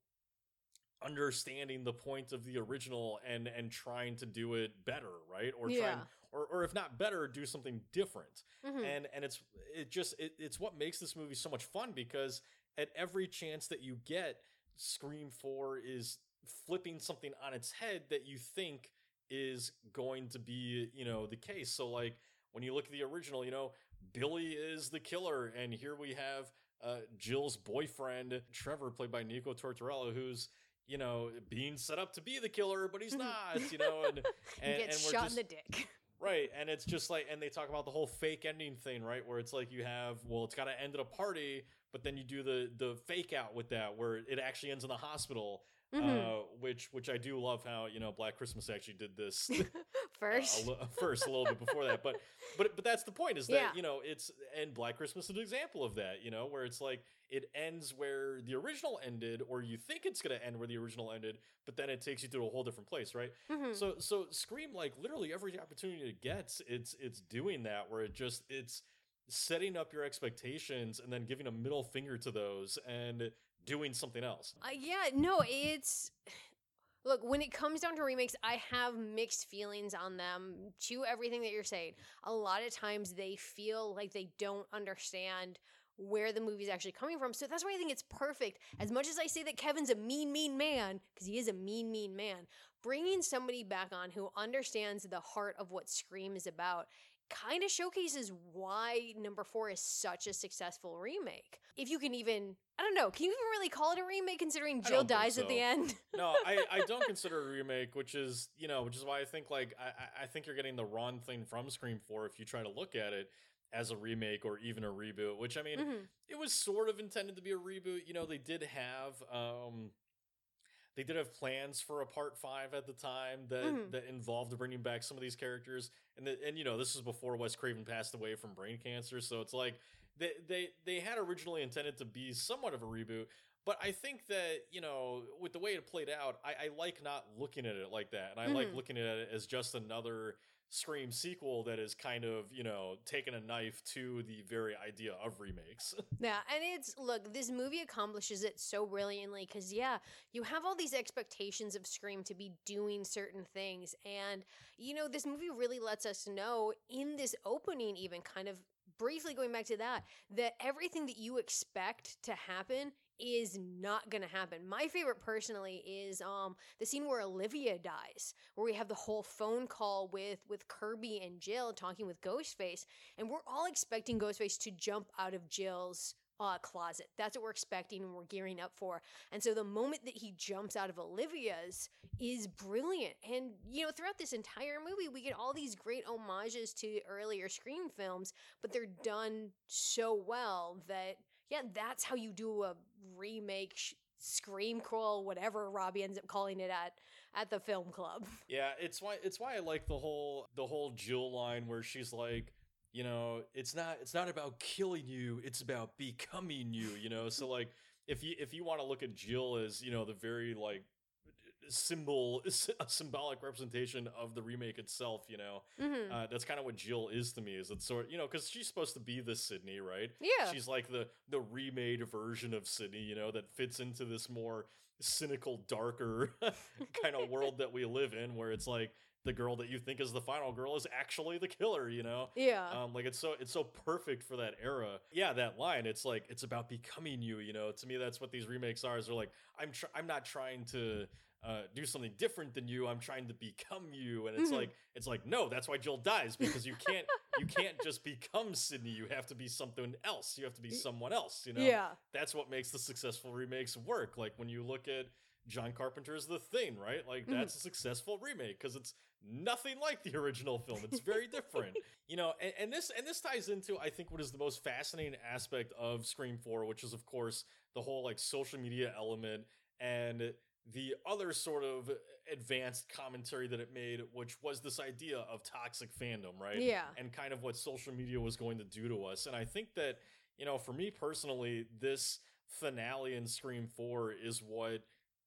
understanding the point of the original and and trying to do it better right or Yeah. and, or, or if not better do something different Mhm. and and it's it just it, it's what makes this movie so much fun because at every chance that you get scream 4 is flipping something on its head that you think is going to be you know the case so like when you look at the original you know billy is the killer and here we have uh, jill's boyfriend trevor played by nico tortorella who's you know being set up to be the killer but he's Mhm. not you know and and, Gets and shot just, in the dick. Right, and it's just like, and they talk about the whole fake ending thing, right? Where it's like you have, well, it's got to end at a party, but then you do the the fake out with that, where it actually ends in the hospital, Mhm. uh, which which I do love how you know Black Christmas actually did this uh, First. a, li- first a little bit before that, but but but that's the point is that Yeah. you know it's and Black Christmas is an example of that, you know, where it's like it ends where the original ended, or you think it's gonna end where the original ended, but then it takes you to a whole different place, right? Mhm. So so Scream like literally every opportunity it gets, it's it's doing that where it just it's setting up your expectations and then giving a middle finger to those and doing something else. Uh, yeah, no, it's look when it comes down to remakes, I have mixed feelings on them. To everything that you're saying, a lot of times they feel like they don't understand where the movie's actually coming from. So that's why I think it's perfect. As much as I say that Kevin's a mean, mean man, because he is a mean, mean man, bringing somebody back on who understands the heart of what Scream is about kind of showcases why number four is such a successful remake. If you can even, I don't know, can you even really call it a remake considering Jill dies at the end? no, I, I don't consider it a remake, which is you know, which is why I think like I, I- think you're getting the wrong thing from Scream Four if you try to look at it as a remake or even a reboot. Which I mean, Mhm. it was sort of intended to be a reboot. You know, they did have um they did have plans for a part five at the time that Mhm. that involved bringing back some of these characters, and the, and you know this is before Wes Craven passed away from brain cancer, so it's like they they they had originally intended to be somewhat of a reboot. But I think that you know, with the way it played out, I, I like not looking at it like that, and I like Mhm. looking at it as just another Scream sequel that is kind of you know taking a knife to the very idea of remakes. Yeah, and it's look, this movie accomplishes it so brilliantly because yeah, you have all these expectations of Scream to be doing certain things, and you know this movie really lets us know in this opening, even kind of briefly going back to that, that everything that you expect to happen is not going to happen. My favorite personally is um the scene where Olivia dies, where we have the whole phone call with with Kirby and Jill talking with Ghostface, and we're all expecting Ghostface to jump out of Jill's uh, closet. That's what we're expecting and we're gearing up for. And so the moment that he jumps out of Olivia's is brilliant. And, you know, throughout this entire movie, we get all these great homages to earlier Scream films, but they're done so well that, yeah, that's how you do a remake. Sh- Scream crawl, whatever Robbie ends up calling it at at the film club. Yeah, it's why it's why I like the whole the whole Jill line where she's like, you know, it's not it's not about killing you, it's about becoming you, you know. So like if you if you want to look at Jill as, you know, the very like symbol a symbolic representation of the remake itself, you know. Mhm. Uh, that's kind of what Jill is to me. Is it's sort, you know, because she's supposed to be the Sidney, right? yeah. She's like the the remade version of Sidney, you know, that fits into this more cynical, darker kind of world that we live in, where it's like the girl that you think is the final girl is actually the killer, you know. yeah. Um, like it's so it's so perfect for that era. Yeah, that line. It's like it's about becoming you. You know, to me, that's what these remakes are. Is they're like I'm tr- I'm not trying to uh, do something different than you. I'm trying to become you. And it's Mhm. like it's like no, that's why Jill dies because you can't you can't just become Sidney. You have to be something else. You have to be someone else. You know. yeah. That's what makes the successful remakes work. Like when you look at John Carpenter's The Thing, right? Like Mhm. that's a successful remake because it's nothing like the original film. It's very different. you know, and, and this and this ties into I think what is the most fascinating aspect of Scream 4, which is of course the whole like social media element and the other sort of advanced commentary that it made, which was this idea of toxic fandom, right? Yeah. and kind of what social media was going to do to us. And I think that, you know, for me personally, this finale in Scream 4 is what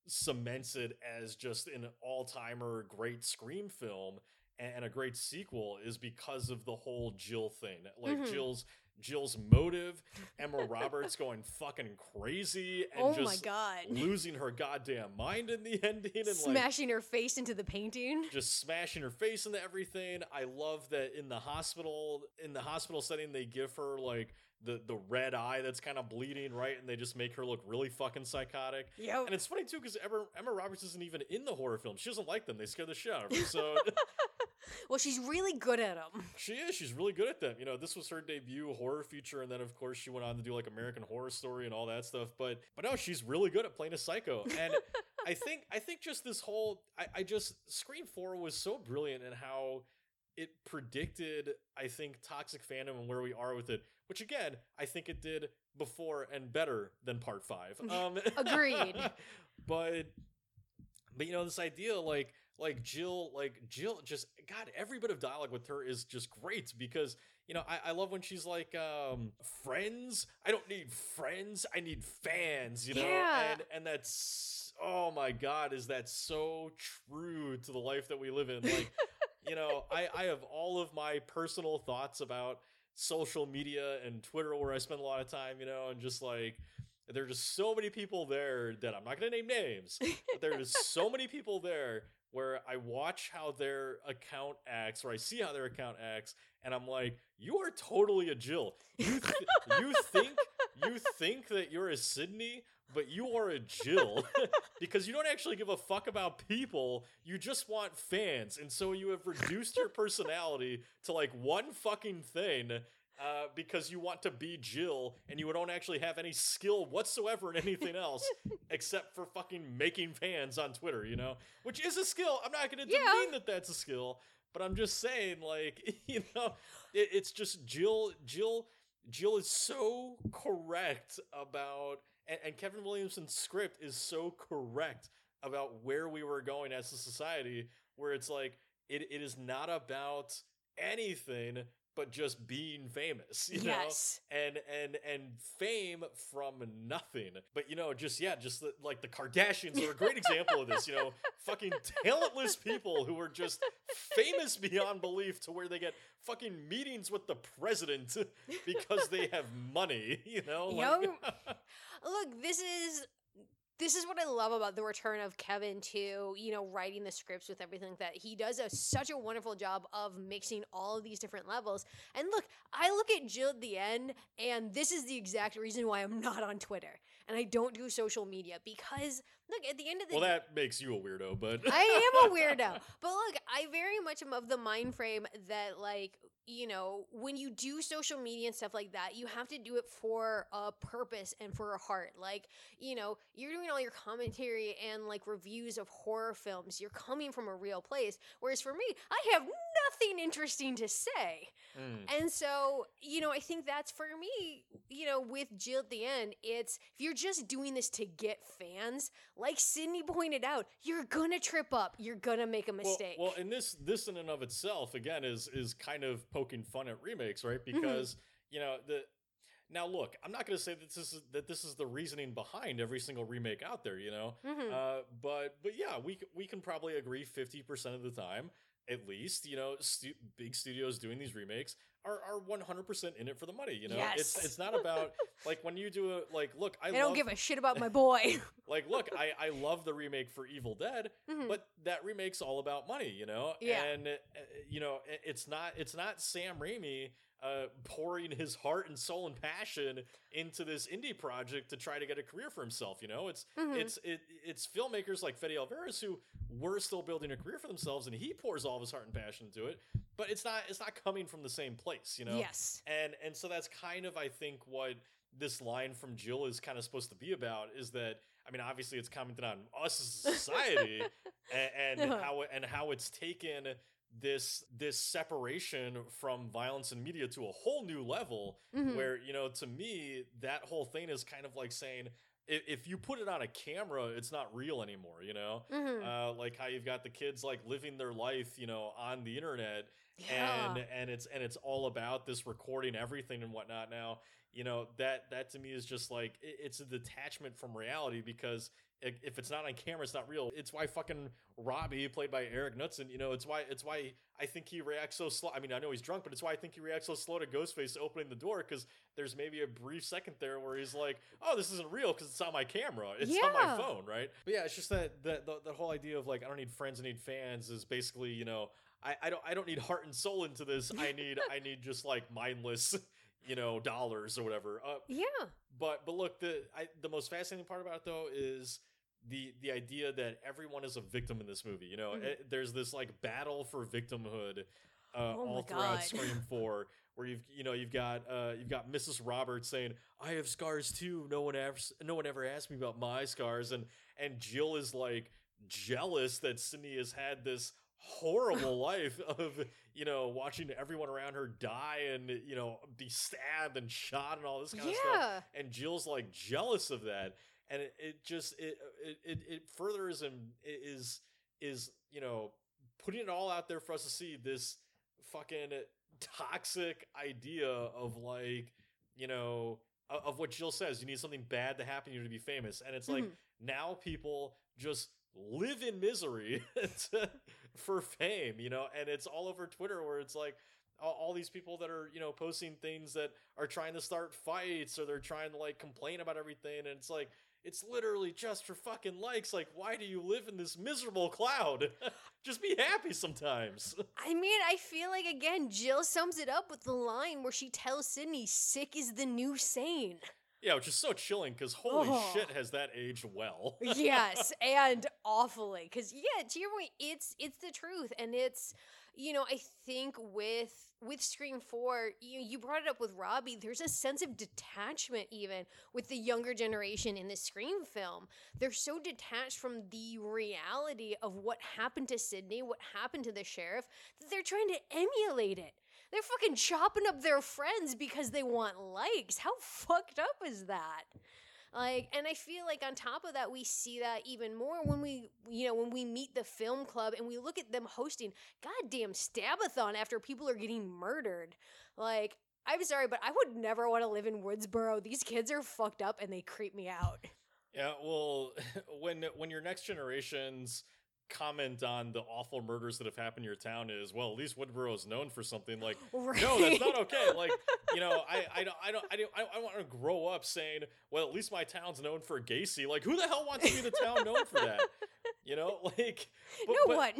cements it as just an all-timer great Scream film and a great sequel is because of the whole Jill thing. Like Mhm. Jill's Jill's motive, Emma Roberts going fucking crazy and Oh just losing her goddamn mind in the ending and like Smashing her face into the painting. just smashing her face into everything. I love that in the hospital in the hospital setting they give her like the the red eye that's kind of bleeding, right? And they just make her look really fucking psychotic. Yep. And it's funny too because Emma, Emma Roberts isn't even in the horror film. She doesn't like them. They scare the shit out of her. So well, she's really good at them. she is. She's really good at them. You know, this was her debut horror feature, and then of course she went on to do like American Horror Story and all that stuff. But but no, she's really good at playing a psycho. And I think I think just this whole I, I just Scream Four was so brilliant in how it predicted I think toxic fandom and where we are with it. Which again, I think it did before and better than Part Five. Um, Agreed. but but you know this idea like like Jill like Jill just God every bit of dialogue with her is just great because you know I, I love when she's like um friends? I don't need friends I need fans you know? Yeah. and and that's oh my God is that so true to the life that we live in? Like you know I I have all of my personal thoughts about social media and Twitter where I spend a lot of time you know and just like there are just so many people there that I'm not going to name names, but there there is so many people there where I watch how their account acts, or I see how their account acts, and I'm like, you are totally a Jill. You th- you think you think that you're a Sidney, but you are a Jill because you don't actually give a fuck about people. You just want fans, and so you have reduced your personality to like one fucking thing. Uh, because you want to be Jill and you don't actually have any skill whatsoever in anything else except for fucking making fans on Twitter, you know? Which is a skill. I'm not going to Yeah. demean that that's a skill, but I'm just saying, like, you know, it, it's just Jill. Jill. Jill is so correct about, and, and Kevin Williamson's script is so correct about where we were going as a society, where it's like it, it is not about anything but just being famous, you know, yes. and and and fame from nothing. But you know, just yeah, just the, like the Kardashians are a great example of this. You know, fucking talentless people who are just famous beyond belief to where they get fucking meetings with the president because they have money. You know, like- Yo, Look, this is this is what I love about the return of Kevin to, you know, writing the scripts with everything like that. He does a, such a wonderful job of mixing all of these different levels. And look, I look at Jill at the end, and this is the exact reason why I'm not on Twitter and I don't do social media because look, at the end of the well, day, that makes you a weirdo, but I am a weirdo. But look, I very much am of the mind frame that like, you know, when you do social media and stuff like that, you have to do it for a purpose and for a heart. Like, you know, you're doing all your commentary and like reviews of horror films. You're coming from a real place. Whereas for me, I have nothing interesting to say. Mm. And so, you know, I think that's for me, you know, with Jill at the end, it's if you're just doing this to get fans, like Sidney pointed out, you're gonna trip up. You're gonna make a mistake. Well, and this this in and of itself again is is kind of poking fun at remakes, right? Mm-hmm. Because you know the now look, I'm not going to say that this is that this is the reasoning behind every single remake out there, you know. Mhm. Uh, but but yeah, we we can probably agree 50 percent of the time, at least, you know, big studios doing these remakes are are 100 percent in it for the money. You know, it's Yes. it's not about like when you do a like look, I, I don't give a shit about my boy. like look, I I love the remake for Evil Dead, Mhm. but that remake's all about money, you know. Yeah. And uh, you know, it's not it's not Sam Raimi uh, pouring his heart and soul and passion into this indie project to try to get a career for himself. You know, it's Mhm. it's it, it's filmmakers like Fede Alvarez who were still building a career for themselves, and he pours all of his heart and passion into it. But it's not it's not coming from the same place, you know. Yes. And and so that's kind of I think what this line from Jill is kind of supposed to be about is that I mean obviously it's commented on us as a society and, and Uh-huh. how and how it's taken this this separation from violence and media to a whole new level Mhm. where you know to me that whole thing is kind of like saying if, if you put it on a camera it's not real anymore you know Mhm. uh, like how you've got the kids like living their life you know on the internet yeah. and and it's and it's all about this recording everything and whatnot now you know that that to me is just like it, it's a detachment from reality because if it's not on camera it's not real. It's why fucking robbie played by erik knudsen you know it's why it's why i think he reacts so slow i mean i know he's drunk but it's why i think he reacts so slow to ghostface opening the door because there's maybe a brief second there where he's like oh this isn't real because it's on my camera. It's on my phone right? But yeah it's just that that the, the whole idea of like i don't need friends i need fans is basically you know I, I don't I don't need heart and soul into this. I need I need just like mindless, you know, dollars or whatever. Uh, yeah. but but look, the I, the most fascinating part about it though is the the idea that everyone is a victim in this movie. You know, Mhm. Eh, there's this like battle for victimhood uh, Oh all throughout God. Scream Four, where you've you know you've got uh, you've got Mrs. Roberts saying, "I have scars too. No one ever no one ever asked me about my scars," and and Jill is like jealous that Sidney has had this horrible life of you know watching everyone around her die and you know be stabbed and shot and all this kind of stuff and Jill's like jealous of that, and it, it just it it it, furthers him is is you know putting it all out there for us to see this fucking toxic idea of like you know of what Jill says you need something bad to happen to you to be famous. And it's like Mhm. now people just live in misery to, for fame you know and it's all over Twitter where it's like all, these people that are you know posting things that are trying to start fights or they're trying to like complain about everything and it's like it's literally just for fucking likes. Like why do you live in this miserable cloud? Just be happy sometimes. I mean, I feel like again, Jill sums it up with the line where she tells Sydney, "Sick is the new sane." Yeah, which is so chilling because holy Oh. shit, has that aged well? yes, and awfully. Because yeah, to your point, it's it's the truth, and it's you know I think with with Scream Four, you you brought it up with Robbie. There's a sense of detachment even with the younger generation in the Scream film. They're so detached from the reality of what happened to Sidney, what happened to the sheriff, that they're trying to emulate it. They're fucking chopping up their friends because they want likes. How fucked up is that? Like, and I feel like on top of that, we see that even more when we, you know, when we meet the film club and we look at them hosting goddamn stabathon after people are getting murdered. Like, I'm sorry, but I would never want to live in Woodsboro. These kids are fucked up and they creep me out. Yeah, well, when when your next generations comment on the awful murders that have happened in your town is well at least woodsboro is known for something. Like Right? no that's not okay. Like you know i i don't i don't i don't i, I want to grow up saying well at least my town's known for gacy. Like who the hell wants to be the town known for that? You know like but, no but, one.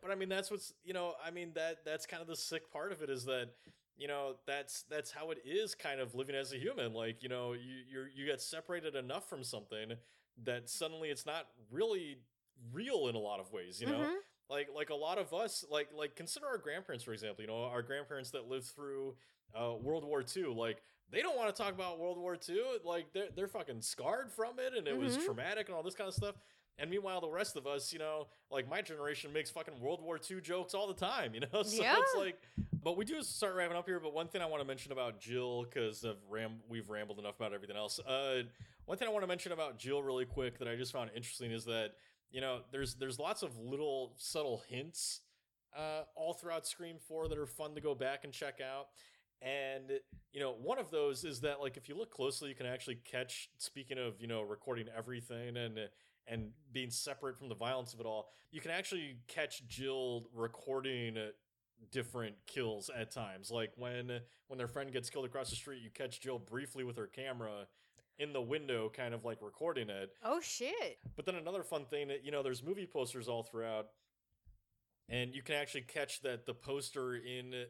but i mean that's what's you know i mean that that's kind of the sick part of it is that you know that's that's how it is kind of living as a human. Like you know you you're you get separated enough from something that suddenly it's not really real in a lot of ways you know Mhm. like like a lot of us like like consider our grandparents for example you know our grandparents that lived through uh world war ii like they don't want to talk about world war ii like they're, they're fucking scarred from it and it was Mhm. traumatic and all this kind of stuff and meanwhile the rest of us you know like my generation makes fucking world war ii jokes all the time you know so Yeah. it's like but we do start wrapping up here but one thing i want to mention about jill because of ram we've rambled enough about everything else uh one thing i want to mention about jill really quick that i just found interesting is that you know there's there's lots of little subtle hints uh, all throughout Scream 4 that are fun to go back and check out. And you know, one of those is that like if you look closely, you can actually catch. Speaking of you know recording everything and and being separate from the violence of it all, you can actually catch Jill recording different kills at times. Like when when their friend gets killed across the street, you catch Jill briefly with her camera in the window, kind of like recording it. Oh shit. But then another fun thing that you know, there's movie posters all throughout, and you can actually catch that the poster in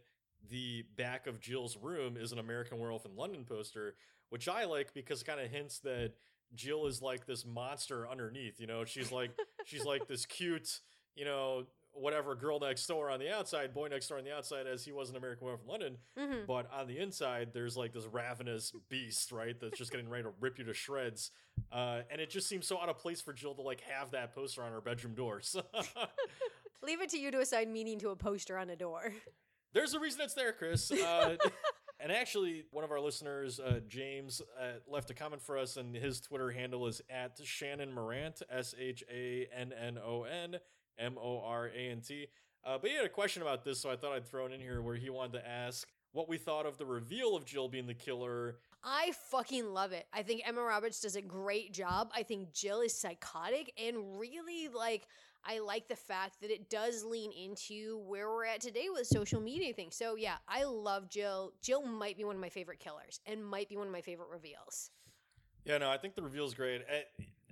the back of Jill's room is an American Werewolf in London poster, which I like because it kind of hints that Jill is like this monster underneath. You know, she's like she's like this cute, you know, whatever girl next door on the outside, boy next door on the outside, as he was an American Werewolf from London. hmm But on the inside, there's like this ravenous beast, right? That's just getting ready to rip you to shreds. Uh, and it just seems so out of place for Jill to like have that poster on her bedroom door. So Leave it to you to assign meaning to a poster on a door. there's a reason it's there, Chris. Uh, and actually, one of our listeners, uh, James, uh, left a comment for us, and his Twitter handle is at Shannon Morant, S H A N N O N M O R A N T. Uh, but he had a question about this, so I thought I'd throw it in here where he wanted to ask what we thought of the reveal of Jill being the killer I fucking love it. I think Emma Roberts does a great job. I think Jill is psychotic and really like I like the fact that it does lean into where we're at today with social media things. So yeah, I love Jill. Jill might be one of my favorite killers and might be one of my favorite reveals. Yeah, no, I think the reveal is great. I,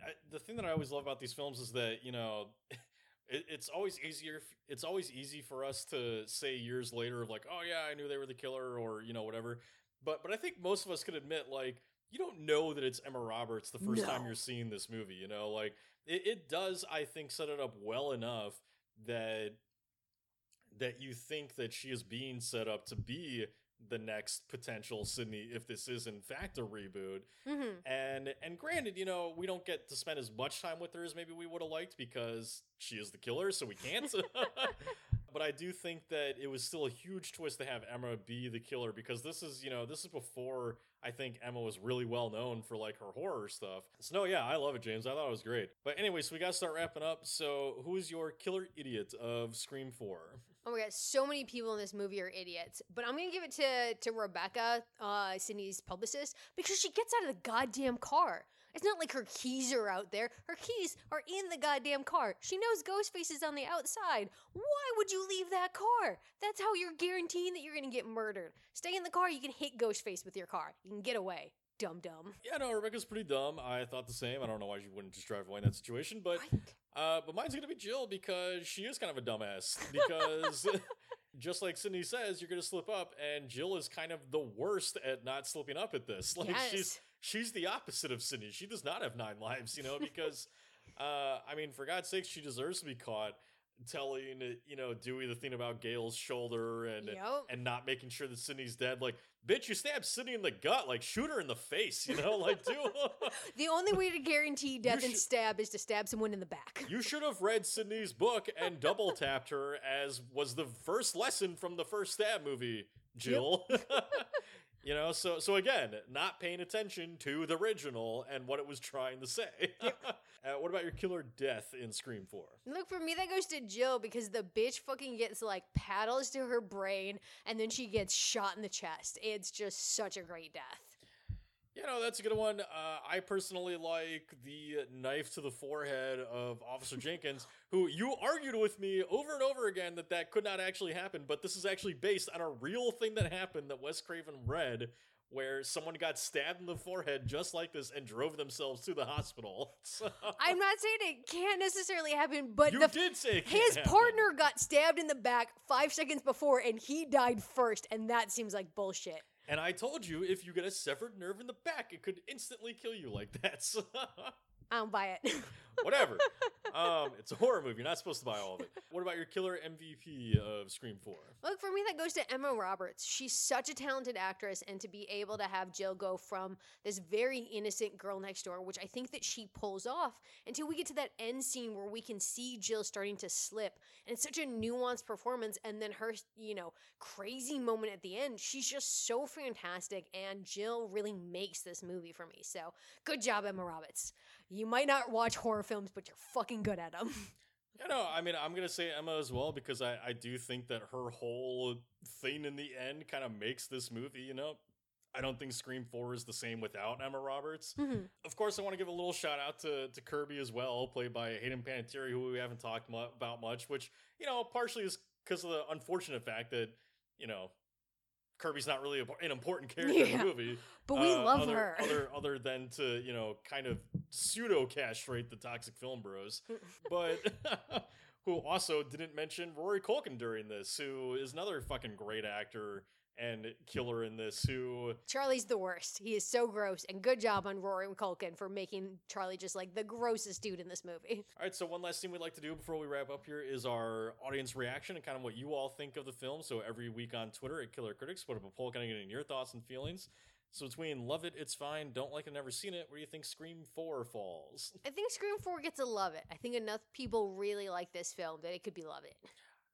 I, the thing that I always love about these films is that you know, it, it's always easier. It's always easy for us to say years later of like, oh yeah, I knew they were the killer, or you know, whatever. But but I think most of us could admit like you don't know that it's Emma Roberts the first time you're seeing this movie. You know, like it, it does. I think set it up well enough that that you think that she is being set up to be the next potential Sidney if this is in fact a reboot. hmm And and granted, you know, we don't get to spend as much time with her as maybe we would have liked because she is the killer, so we can't. but I do think that it was still a huge twist to have Emma be the killer because this is, you know, this is before I think Emma was really well known for like her horror stuff. So no, yeah, I love it, James. I thought it was great. But anyway, so we gotta start wrapping up. So who is your killer idiot of Scream 4? Oh my god, so many people in this movie are idiots. But I'm gonna give it to to Rebecca, uh, Sidney's publicist, because she gets out of the goddamn car. It's not like her keys are out there. Her keys are in the goddamn car. She knows Ghostface is on the outside. Why would you leave that car? That's how you're guaranteeing that you're gonna get murdered. Stay in the car, you can hit Ghostface with your car. You can get away. dumb dumb. Yeah, no, Rebecca's pretty dumb. I thought the same. I don't know why she wouldn't just drive away in that situation, but Right? Uh, but mine's gonna be Jill because she is kind of a dumbass. Because just like Sidney says, you're gonna slip up, and Jill is kind of the worst at not slipping up at this. Like she's Yes. she's the opposite of Sidney. She does not have nine lives, you know, because uh, I mean, for God's sake, she deserves to be caught telling uh, you know Dewey the thing about Gale's shoulder and Yep. and not making sure that Sidney's dead. Like, bitch, you stabbed Sidney in the gut. Like, shoot her in the face. You know, like, do. The only way to guarantee death and stab is to stab someone in the back. You should have read Sidney's book and double tapped her, as was the first lesson from the first stab movie, Jill. you know, so so again, not paying attention to the original and what it was trying to say. uh, what about your killer death in Scream Four? Look, for me, that goes to Jill because the bitch fucking gets like paddles to her brain and then she gets shot in the chest. It's just such a great death. You know, that's a good one. Uh, I personally like the knife to the forehead of Officer Jenkins, who you argued with me over and over again that that could not actually happen, but this is actually based on a real thing that happened that Wes Craven read, where someone got stabbed in the forehead just like this and drove themselves to the hospital. So, I'm not saying it can't necessarily happen, but you the did say it can't his happen. partner got stabbed in the back five seconds before and he died first, and that seems like bullshit. And I told you if you get a severed nerve in the back, it could instantly kill you like that. So, I don't buy it. whatever. um, it's a horror movie. You're not supposed to buy all of it. What about your killer MVP of Scream 4? Look, for me, that goes to Emma Roberts. She's such a talented actress, and to be able to have Jill go from this very innocent girl next door, which I think that she pulls off, until we get to that end scene where we can see Jill starting to slip. And it's such a nuanced performance, and then her, you know, crazy moment at the end. She's just so fantastic, and Jill really makes this movie for me. So, good job, Emma Roberts. You might not watch horror films, but you're fucking good at them. You know, I mean, I'm going to say Emma as well because I, I do think that her whole thing in the end kind of makes this movie, you know? I don't think Scream 4 is the same without Emma Roberts. Mhm. Of course, I want to give a little shout out to, to Kirby as well, played by Hayden Panettiere, who we haven't talked mu- about much, which, you know, partially is because of the unfortunate fact that, you know, Kirby's not really an important character in the movie. But we uh, love other, her. Other, other than to, you know, kind of pseudo castrate the toxic film bros. but who also didn't mention Rory Culkin during this, who is another fucking great actor and killer in this, who Charlie's the worst. He is so gross. And good job on Rory Culkin for making Charlie just like the grossest dude in this movie. All right, so one last thing we'd like to do before we wrap up here is our audience reaction and kind of what you all think of the film. So every week on Twitter at Killer Critics, put up a poll kind of getting your thoughts and feelings. So between love it, it's fine, don't like it, never seen it, where do you think Scream 4 falls? I think Scream 4 gets a love it. I think enough people really like this film that it could be love it.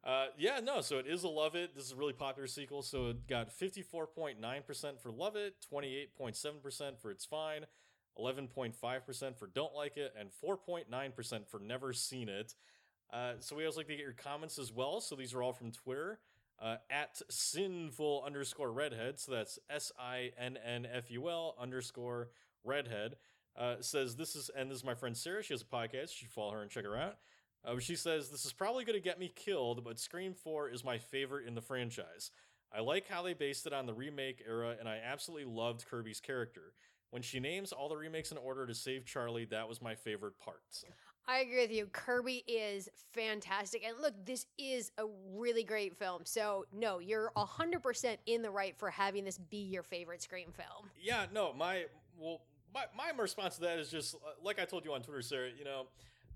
Uh, yeah, no, so it is a love it. This is a really popular sequel, so it got 54.9% for love it, 28.7% for it's fine, 11.5% for don't like it, and 4.9% for never seen it. Uh, so we always like to get your comments as well. So these are all from Twitter uh, at sinful underscore redhead. So that's S I N N F U L underscore redhead. Uh, says this is, and this is my friend Sarah. She has a podcast. You should follow her and check her out. Uh, she says, This is probably going to get me killed, but Scream 4 is my favorite in the franchise. I like how they based it on the remake era, and I absolutely loved Kirby's character. When she names all the remakes in order to save Charlie, that was my favorite part. I agree with you. Kirby is fantastic. And look, this is a really great film. So, no, you're 100% in the right for having this be your favorite Scream film. Yeah, no, my well, my my response to that is just uh, like I told you on Twitter, Sarah. You know,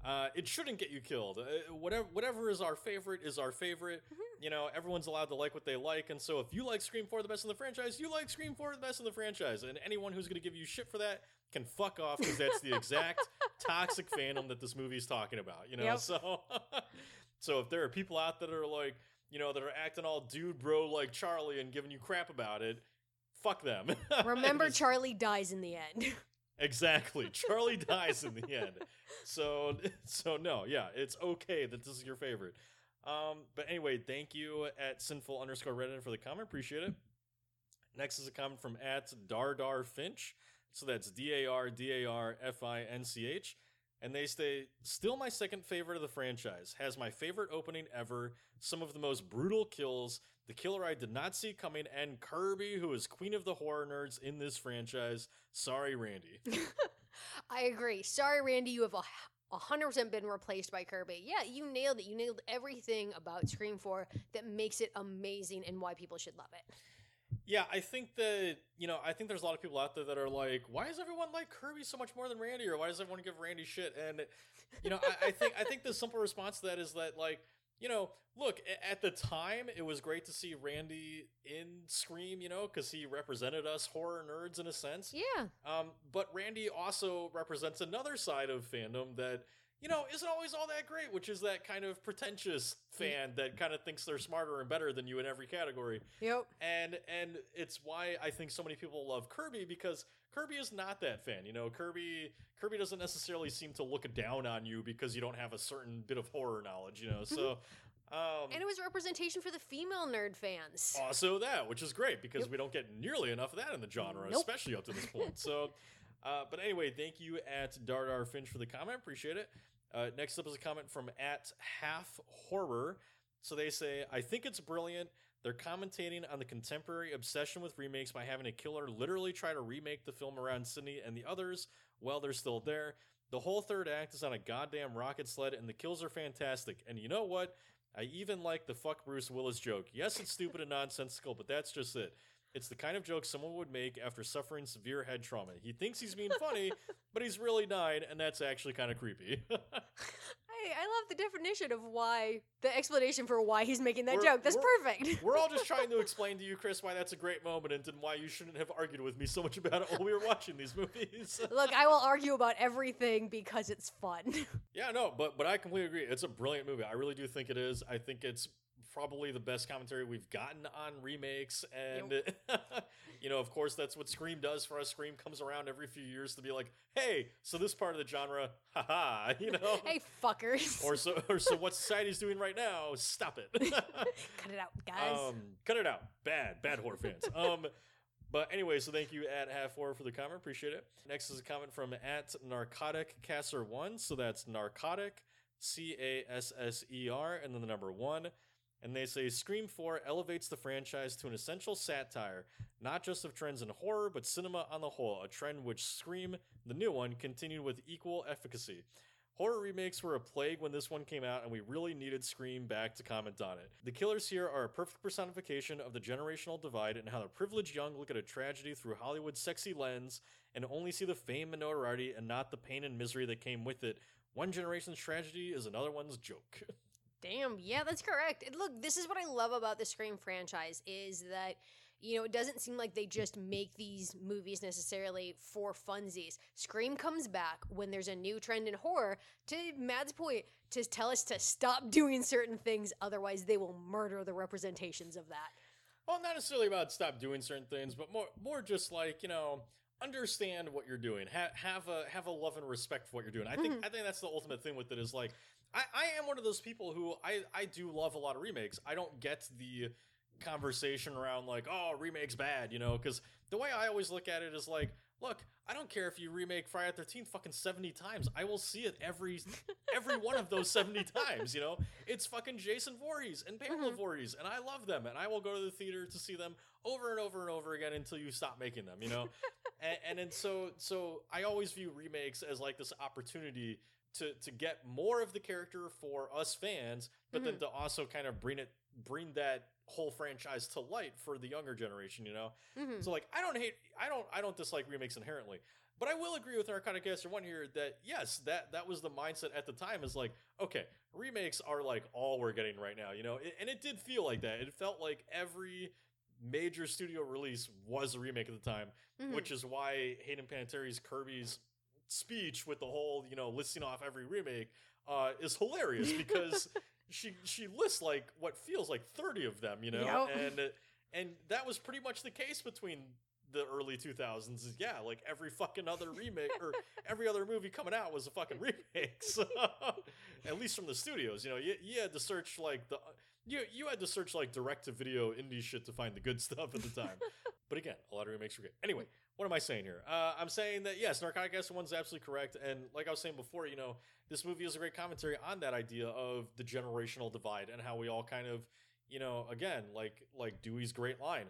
uh, it shouldn't get you killed. Uh, whatever whatever is our favorite is our favorite. You know, everyone's allowed to like what they like, and so if you like Scream Four the best in the franchise, you like Scream Four the best in the franchise, and anyone who's going to give you shit for that can fuck off because that's the exact toxic fandom that this movie's talking about. You know, Yep. so so if there are people out that are like. You know, that are acting all dude bro like Charlie and giving you crap about it, fuck them. Remember, Just- Charlie dies in the end. Exactly. Charlie dies in the end. So so no, yeah, it's okay that this is your favorite. Um, but anyway, thank you at sinful underscore redhead for the comment. Appreciate it. Next is a comment from at Dardar Finch. So that's D A R D A R F I N C H. And they say, still my second favorite of the franchise. Has my favorite opening ever. Some of the most brutal kills. The killer I did not see coming. And Kirby, who is queen of the horror nerds in this franchise. Sorry, Randy. I agree. Sorry, Randy, you have a. 100% been replaced by Kirby. Yeah, you nailed it. You nailed everything about Scream 4 that makes it amazing and why people should love it. Yeah, I think that you know, I think there's a lot of people out there that are like, why does everyone like Kirby so much more than Randy, or why does everyone give Randy shit? And you know, I, I think I think the simple response to that is that like, you know, look at the time it was great to see Randy in Scream, you know, because he represented us horror nerds in a sense. Yeah. Um, but Randy also represents another side of fandom that you know isn't always all that great, which is that kind of pretentious fan that kind of thinks they're smarter and better than you in every category Yep. and and it's why I think so many people love Kirby because Kirby is not that fan. You know, Kirby Kirby doesn't necessarily seem to look down on you because you don't have a certain bit of horror knowledge. You know, so um, And it was representation for the female nerd fans. also that, which is great because Yep. we don't get nearly enough of that in the genre, Nope. especially up to this point. So, uh, but anyway, thank you at Dardar Finch for the comment. Appreciate it. Uh, next up is a comment from at Half Horror. So they say, I think it's brilliant. They're commentating on the contemporary obsession with remakes by having a killer literally try to remake the film around Sidney and the others while they're still there. The whole third act is on a goddamn rocket sled, and the kills are fantastic. And you know what? I even like the fuck Bruce Willis joke. Yes, it's stupid and nonsensical, but that's just it. It's the kind of joke someone would make after suffering severe head trauma. He thinks he's being funny, but he's really dying, and that's actually kind of creepy. I, love the definition of why, the explanation for why he's making that We're- joke. That's we're- perfect. We're all just trying to explain to you, Chris, why that's a great moment and and why you shouldn't have argued with me so much about it while we were watching these movies. Look, I will argue about everything because it's fun. Yeah, no, but but I completely agree. It's a brilliant movie. I really do think it is. I think it's probably the best commentary we've gotten on remakes and you know, of course that's what Scream does for us. Scream comes around every few years to be like, "Hey, so this part of the genre, haha, you know." hey, fuckers. Or so or so what society's doing right now, stop it. Cut it out, guys. Um, cut it out. Bad, bad horror fans. Um, but anyway, so thank you at half horror for the comment. Appreciate it. Next is a comment from at narcotic casser one. So that's narcotic, C A S S E R, and then the number one. And they say Scream 4 elevates the franchise to an essential satire, not just of trends in horror, but cinema on the whole, a trend which Scream, the new one, continued with equal efficacy. Horror remakes were a plague when this one came out, and we really needed Scream back to comment on it. The killers here are a perfect personification of the generational divide and how the privileged young look at a tragedy through Hollywood's sexy lens and only see the fame and notoriety and not the pain and misery that came with it. One generation's tragedy is another one's joke. Damn, yeah, that's correct. And look, this is what I love about the Scream franchise is that you know, it doesn't seem like they just make these movies necessarily for funsies. Scream comes back when there's a new trend in horror, to Matt's point, to tell us to stop doing certain things, otherwise they will murder the representations of that. well, not necessarily about stop doing certain things, but more more just like, you know, understand what you're doing. Ha- have a have a love and respect for what you're doing. I think mm-hmm. I think that's the ultimate thing with it is like I, I am one of those people who I, I do love a lot of remakes. I don't get the conversation around like, oh, remakes bad, you know, because the way I always look at it is like, look, I don't care if you remake Friday the 13th fucking 70 times. I will see it every every one of those 70 times, you know? It's fucking Jason Voorhees and Pamela mm-hmm. Voorhees, and I love them, and I will go to the theater to see them over and over and over again until you stop making them, you know? and, and then so so I always view remakes as like this opportunity to to get more of the character for us fans, but then to also kind of bring it bring that whole franchise to light for the younger generation, you know? Mhm. So like I don't hate I don't I don't dislike remakes inherently. But I will agree with Narcotic Caster One here that yes, that that was the mindset at the time is like, okay, remakes are like all we're getting right now, you know? It, and it did feel like that. It felt like every major studio release was a remake at the time, Mhm. which is why Hayden Panettiere's Kirby's speech with the whole, you know, listing off every remake uh, is hilarious because she she lists like what feels like 30 of them, you know? Yep. And and that was pretty much the case between the early 2000s is yeah like every fucking other remake or every other movie coming out was a fucking remake so at least from the studios you know you, you had to search like the you you had to search like direct to video indie shit to find the good stuff at the time but again a lot of remakes good anyway what am i saying here? Uh, i'm saying that yes narcotic acid one's absolutely correct. And like i was saying before you know this movie is a great commentary on that idea of the generational divide and how we all kind of you know again like like dewey's great line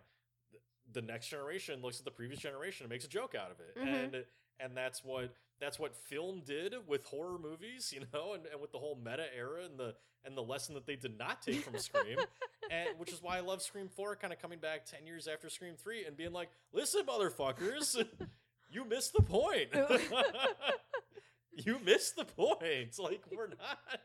the next generation looks at the previous generation and makes a joke out of it. Mhm. and and that's what that's what film did with horror movies, you know, and, and with the whole meta era and the and the lesson that they did not take from Scream, and which is why I love Scream Four, kind of coming back ten years after Scream Three and being like, "Listen, motherfuckers, you missed the point. you missed the point. Like we're not.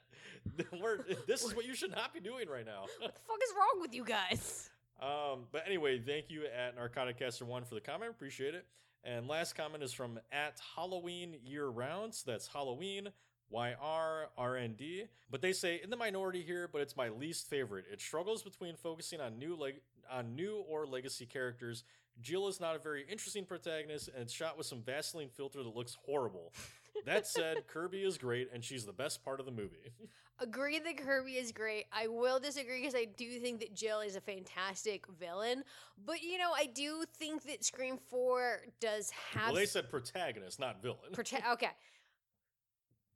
We're this is what you should not be doing right now." What the fuck is wrong with you guys? Um, but anyway, thank you at Narcoticaster One for the comment. Appreciate it. And last comment is from at Halloween Year Round. So that's Halloween Y R R N D. But they say in the minority here, but it's my least favorite. It struggles between focusing on new leg on new or legacy characters. Jill is not a very interesting protagonist, and it's shot with some Vaseline filter that looks horrible. That said, Kirby is great, and she's the best part of the movie. Agree that Kirby is great. I will disagree because I do think that Jill is a fantastic villain. But you know, I do think that Scream Four does have. well, they said protagonist, not villain. Prote- okay.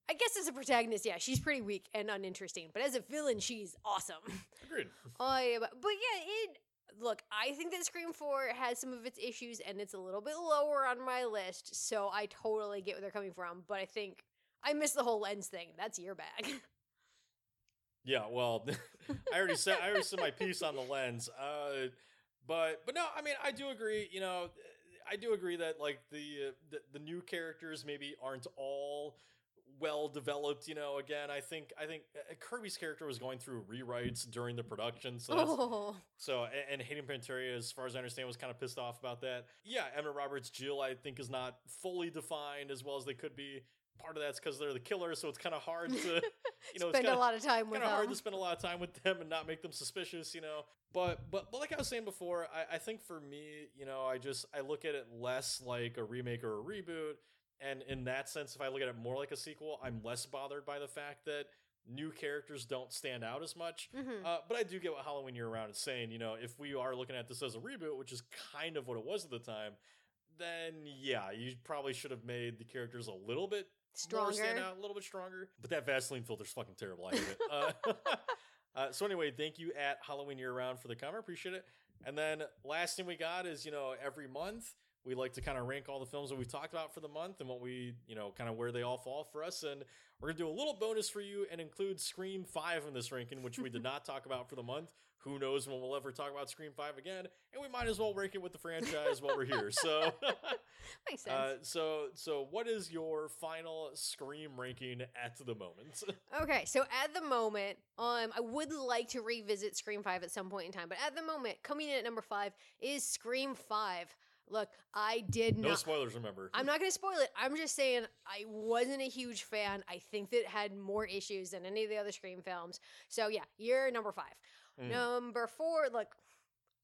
I guess as a protagonist, yeah, she's pretty weak and uninteresting. But as a villain, she's awesome. Agreed. I, but yeah, it. Look, I think that Scream 4 has some of its issues and it's a little bit lower on my list, so I totally get where they're coming from. But I think I missed the whole lens thing. That's your bag. Yeah, well, I already said I already said my piece on the lens. Uh, but but no, I mean I do agree. You know, I do agree that like the uh, the, the new characters maybe aren't all well developed. You know, again, I think I think uh, Kirby's character was going through rewrites during the production, so oh, so and, and Hayden Panettiere, as far as I understand, was kind of pissed off about that. Yeah, Emma Roberts Jill, I think, is not fully defined as well as they could be. Part of that's because they're the killer, so it's kind of hard to, you know, spend kinda, a lot of time with kind of hard them. to spend a lot of time with them and not make them suspicious, you know. But but but like I was saying before, I, I think for me, you know, I just I look at it less like a remake or a reboot, and in that sense, if I look at it more like a sequel, I'm less bothered by the fact that new characters don't stand out as much. Mhm. Uh, but I do get what Halloween Year Round is saying. You know, if we are looking at this as a reboot, which is kind of what it was at the time, then yeah, you probably should have made the characters a little bit more stand out, a little bit stronger. But that Vaseline filter's fucking terrible. I hate it. Uh, uh, so anyway, thank you at Halloween Year Round for the comment. Appreciate it. And then last thing we got is you know every month we like to kind of rank all the films that we've talked about for the month and what we you know kind of where they all fall for us. And we're gonna do a little bonus for you and include Scream Five in this ranking, which we did not talk about for the month. Who knows when we'll ever talk about Scream Five again? And we might as well rank it with the franchise while we're here. So. Makes sense. Uh, so, so what is your final Scream ranking at the moment? Okay, so at the moment, um, I would like to revisit Scream Five at some point in time, but at the moment, coming in at number five is Scream Five. Look, I did no not. spoilers, remember. I'm not going to spoil it. I'm just saying I wasn't a huge fan. I think that it had more issues than any of the other Scream films. So yeah, you're number five. Mm. Number four, look,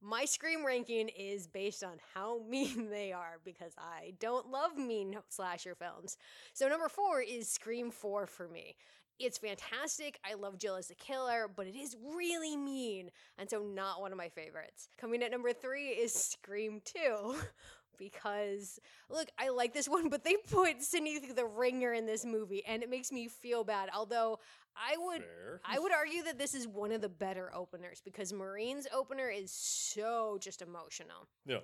my Scream ranking is based on how mean they are because I don't love mean slasher films. So number four is Scream 4 for me. It's fantastic. I love Jill as a killer, but it is really mean, and so not one of my favorites. Coming at number three is Scream 2. Because, look, I like this one, but they put Sidney through the ringer in this movie, and it makes me feel bad. Although, I would Fair. I would argue that this is one of the better openers because Maureen's opener is so just emotional. Yeah.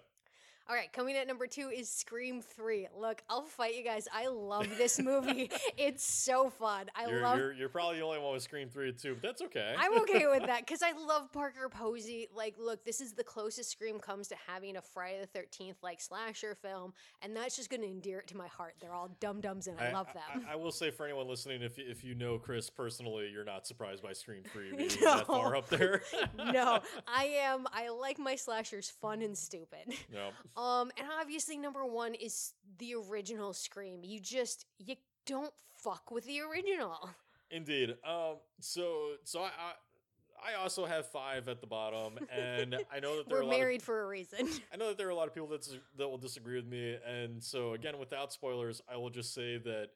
All right, coming at number two is Scream 3. Look, I'll fight you guys. I love this movie. it's so fun. I You're, love you're, you're probably the only one with Scream 3 too, but that's okay. I'm okay with that because I love Parker Posey. Like, look, this is the closest Scream comes to having a Friday the 13th like slasher film, and that's just going to endear it to my heart. They're all dum dums, and I, love them. I, I will say for anyone listening, if you, if you know Chris personally, you're not surprised by Scream 3 being No. that far up there. no, I am. I like my slashers fun and stupid. no. Um, and obviously number one is the original Scream. You just you don't fuck with the original. Indeed. Um. So so I. I I also have five at the bottom, and I know that there are We're a lot of married for a reason. I know that there are a lot of people that that will disagree with me, and so again, without spoilers, I will just say that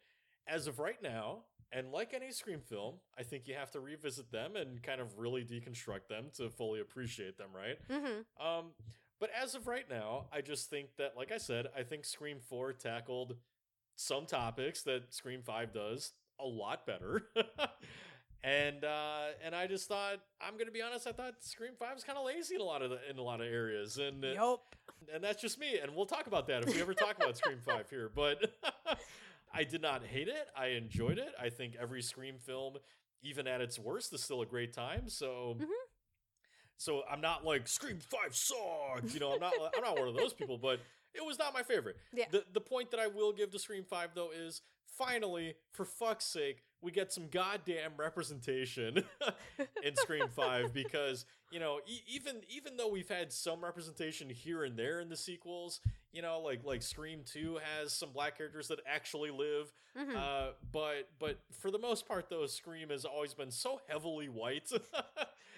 as of right now, and like any Scream film, I think you have to revisit them and kind of really deconstruct them to fully appreciate them, right? hmm Um, but as of right now, I just think that, like I said, I think Scream Four tackled some topics that Scream Five does a lot better. And uh, and I just thought I'm gonna be honest. I thought Scream Five was kind of lazy in a lot of the, in a lot of areas, and uh, Yup. And that's just me. And we'll talk about that if we ever talk about Scream 5 here. But I did not hate it. I enjoyed it. I think every Scream film, even at its worst, is still a great time. So. Mhm. So I'm not like Scream Five sucked, you know. I'm not. I'm not one of those people, but it was not my favorite. Yeah. The the point that I will give to Scream Five though is finally, for fuck's sake, we get some goddamn representation in Scream Five because you know e- even even though we've had some representation here and there in the sequels, you know, like like Scream Two has some black characters that actually live, Mhm. uh, but but for the most part though, Scream has always been so heavily white,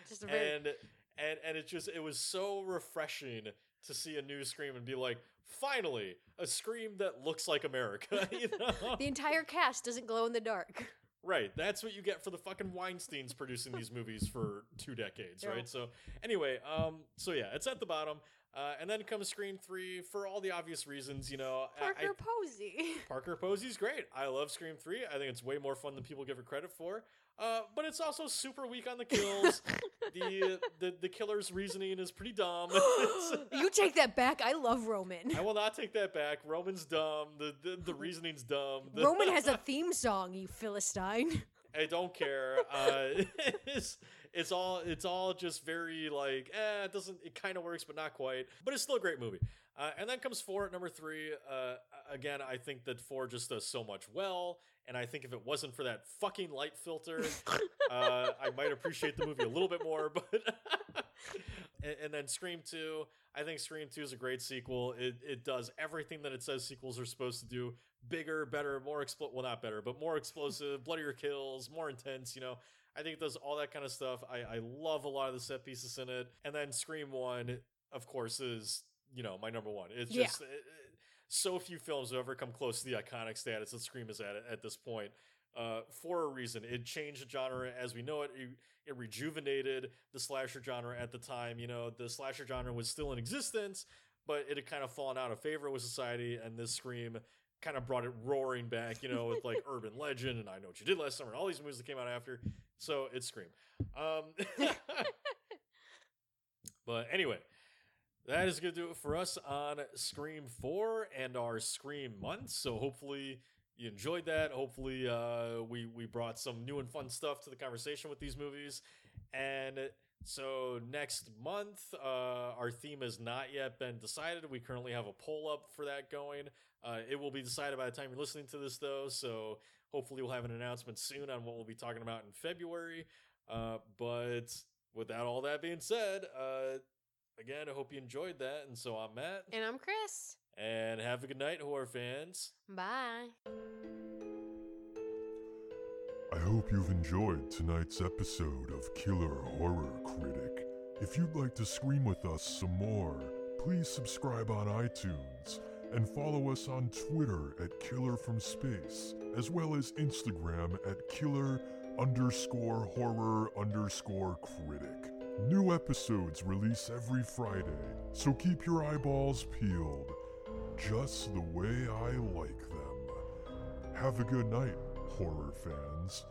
Just very and and and it just it was so refreshing to see a new Scream and be like, finally, a Scream that looks like America, you know? the entire cast doesn't glow in the dark. Right. That's what you get for the fucking Weinsteins producing these movies for two decades, Yeah. right? So anyway, um, so yeah, it's at the bottom. Uh, and then comes Scream 3 for all the obvious reasons, you know. I- I- Parker Posey. Parker Posey's great. I love Scream 3. I think it's way more fun than people give it credit for. Uh, but it's also super weak on the kills. the, the the killer's reasoning is pretty dumb. You take that back. I love Roman. I will not take that back. Roman's dumb. The the, the reasoning's dumb. The- Roman has a theme song, you Philistine. I don't care. Uh, it's all it's all just very like eh, it doesn't it kind of works but not quite. But it's still a great movie. Uh, and then comes four at number three. Uh, again, I think that four just does so much well. And I think if it wasn't for that fucking light filter, uh, I might appreciate the movie a little bit more. But and, and then Scream Two, I think Scream Two is a great sequel. It it does everything that it says sequels are supposed to do: bigger, better, more expl well not better, but more explosive, bloodier kills, more intense. You know, I think it does all that kind of stuff. I I love a lot of the set pieces in it. And then Scream One, of course, is you know my number one. It's Yeah. just. it- it- so few films have ever come close to the iconic status that Scream is at at this point. Uh, for a reason, it changed the genre as we know it. It, it rejuvenated the slasher genre at the time. You know, the slasher genre was still in existence, but it had kind of fallen out of favor with society, and this Scream kind of brought it roaring back. You know, with like Urban Legend and I Know What You Did Last Summer, and all these movies that came out after. So it's Scream. Um, but anyway, that is going to do it for us on Scream 4 and our Scream month. So hopefully you enjoyed that. Hopefully uh, we, we brought some new and fun stuff to the conversation with these movies. And so next month, uh, our theme has not yet been decided. We currently have a poll up for that going. Uh, it will be decided by the time you're listening to this, though. So hopefully we'll have an announcement soon on what we'll be talking about in February. Uh, but without all that being said, uh, again, I hope you enjoyed that. And so I'm Matt. And I'm Chris. And have a good night, horror fans. Bye. I hope you've enjoyed tonight's episode of Killer Horror Critic. If you'd like to scream with us some more, please subscribe on iTunes and follow us on Twitter at Killer from Space, as well as Instagram at Killer underscore horror underscore critic. New episodes release every Friday, so keep your eyeballs peeled, just the way I like them. Have a good night, horror fans.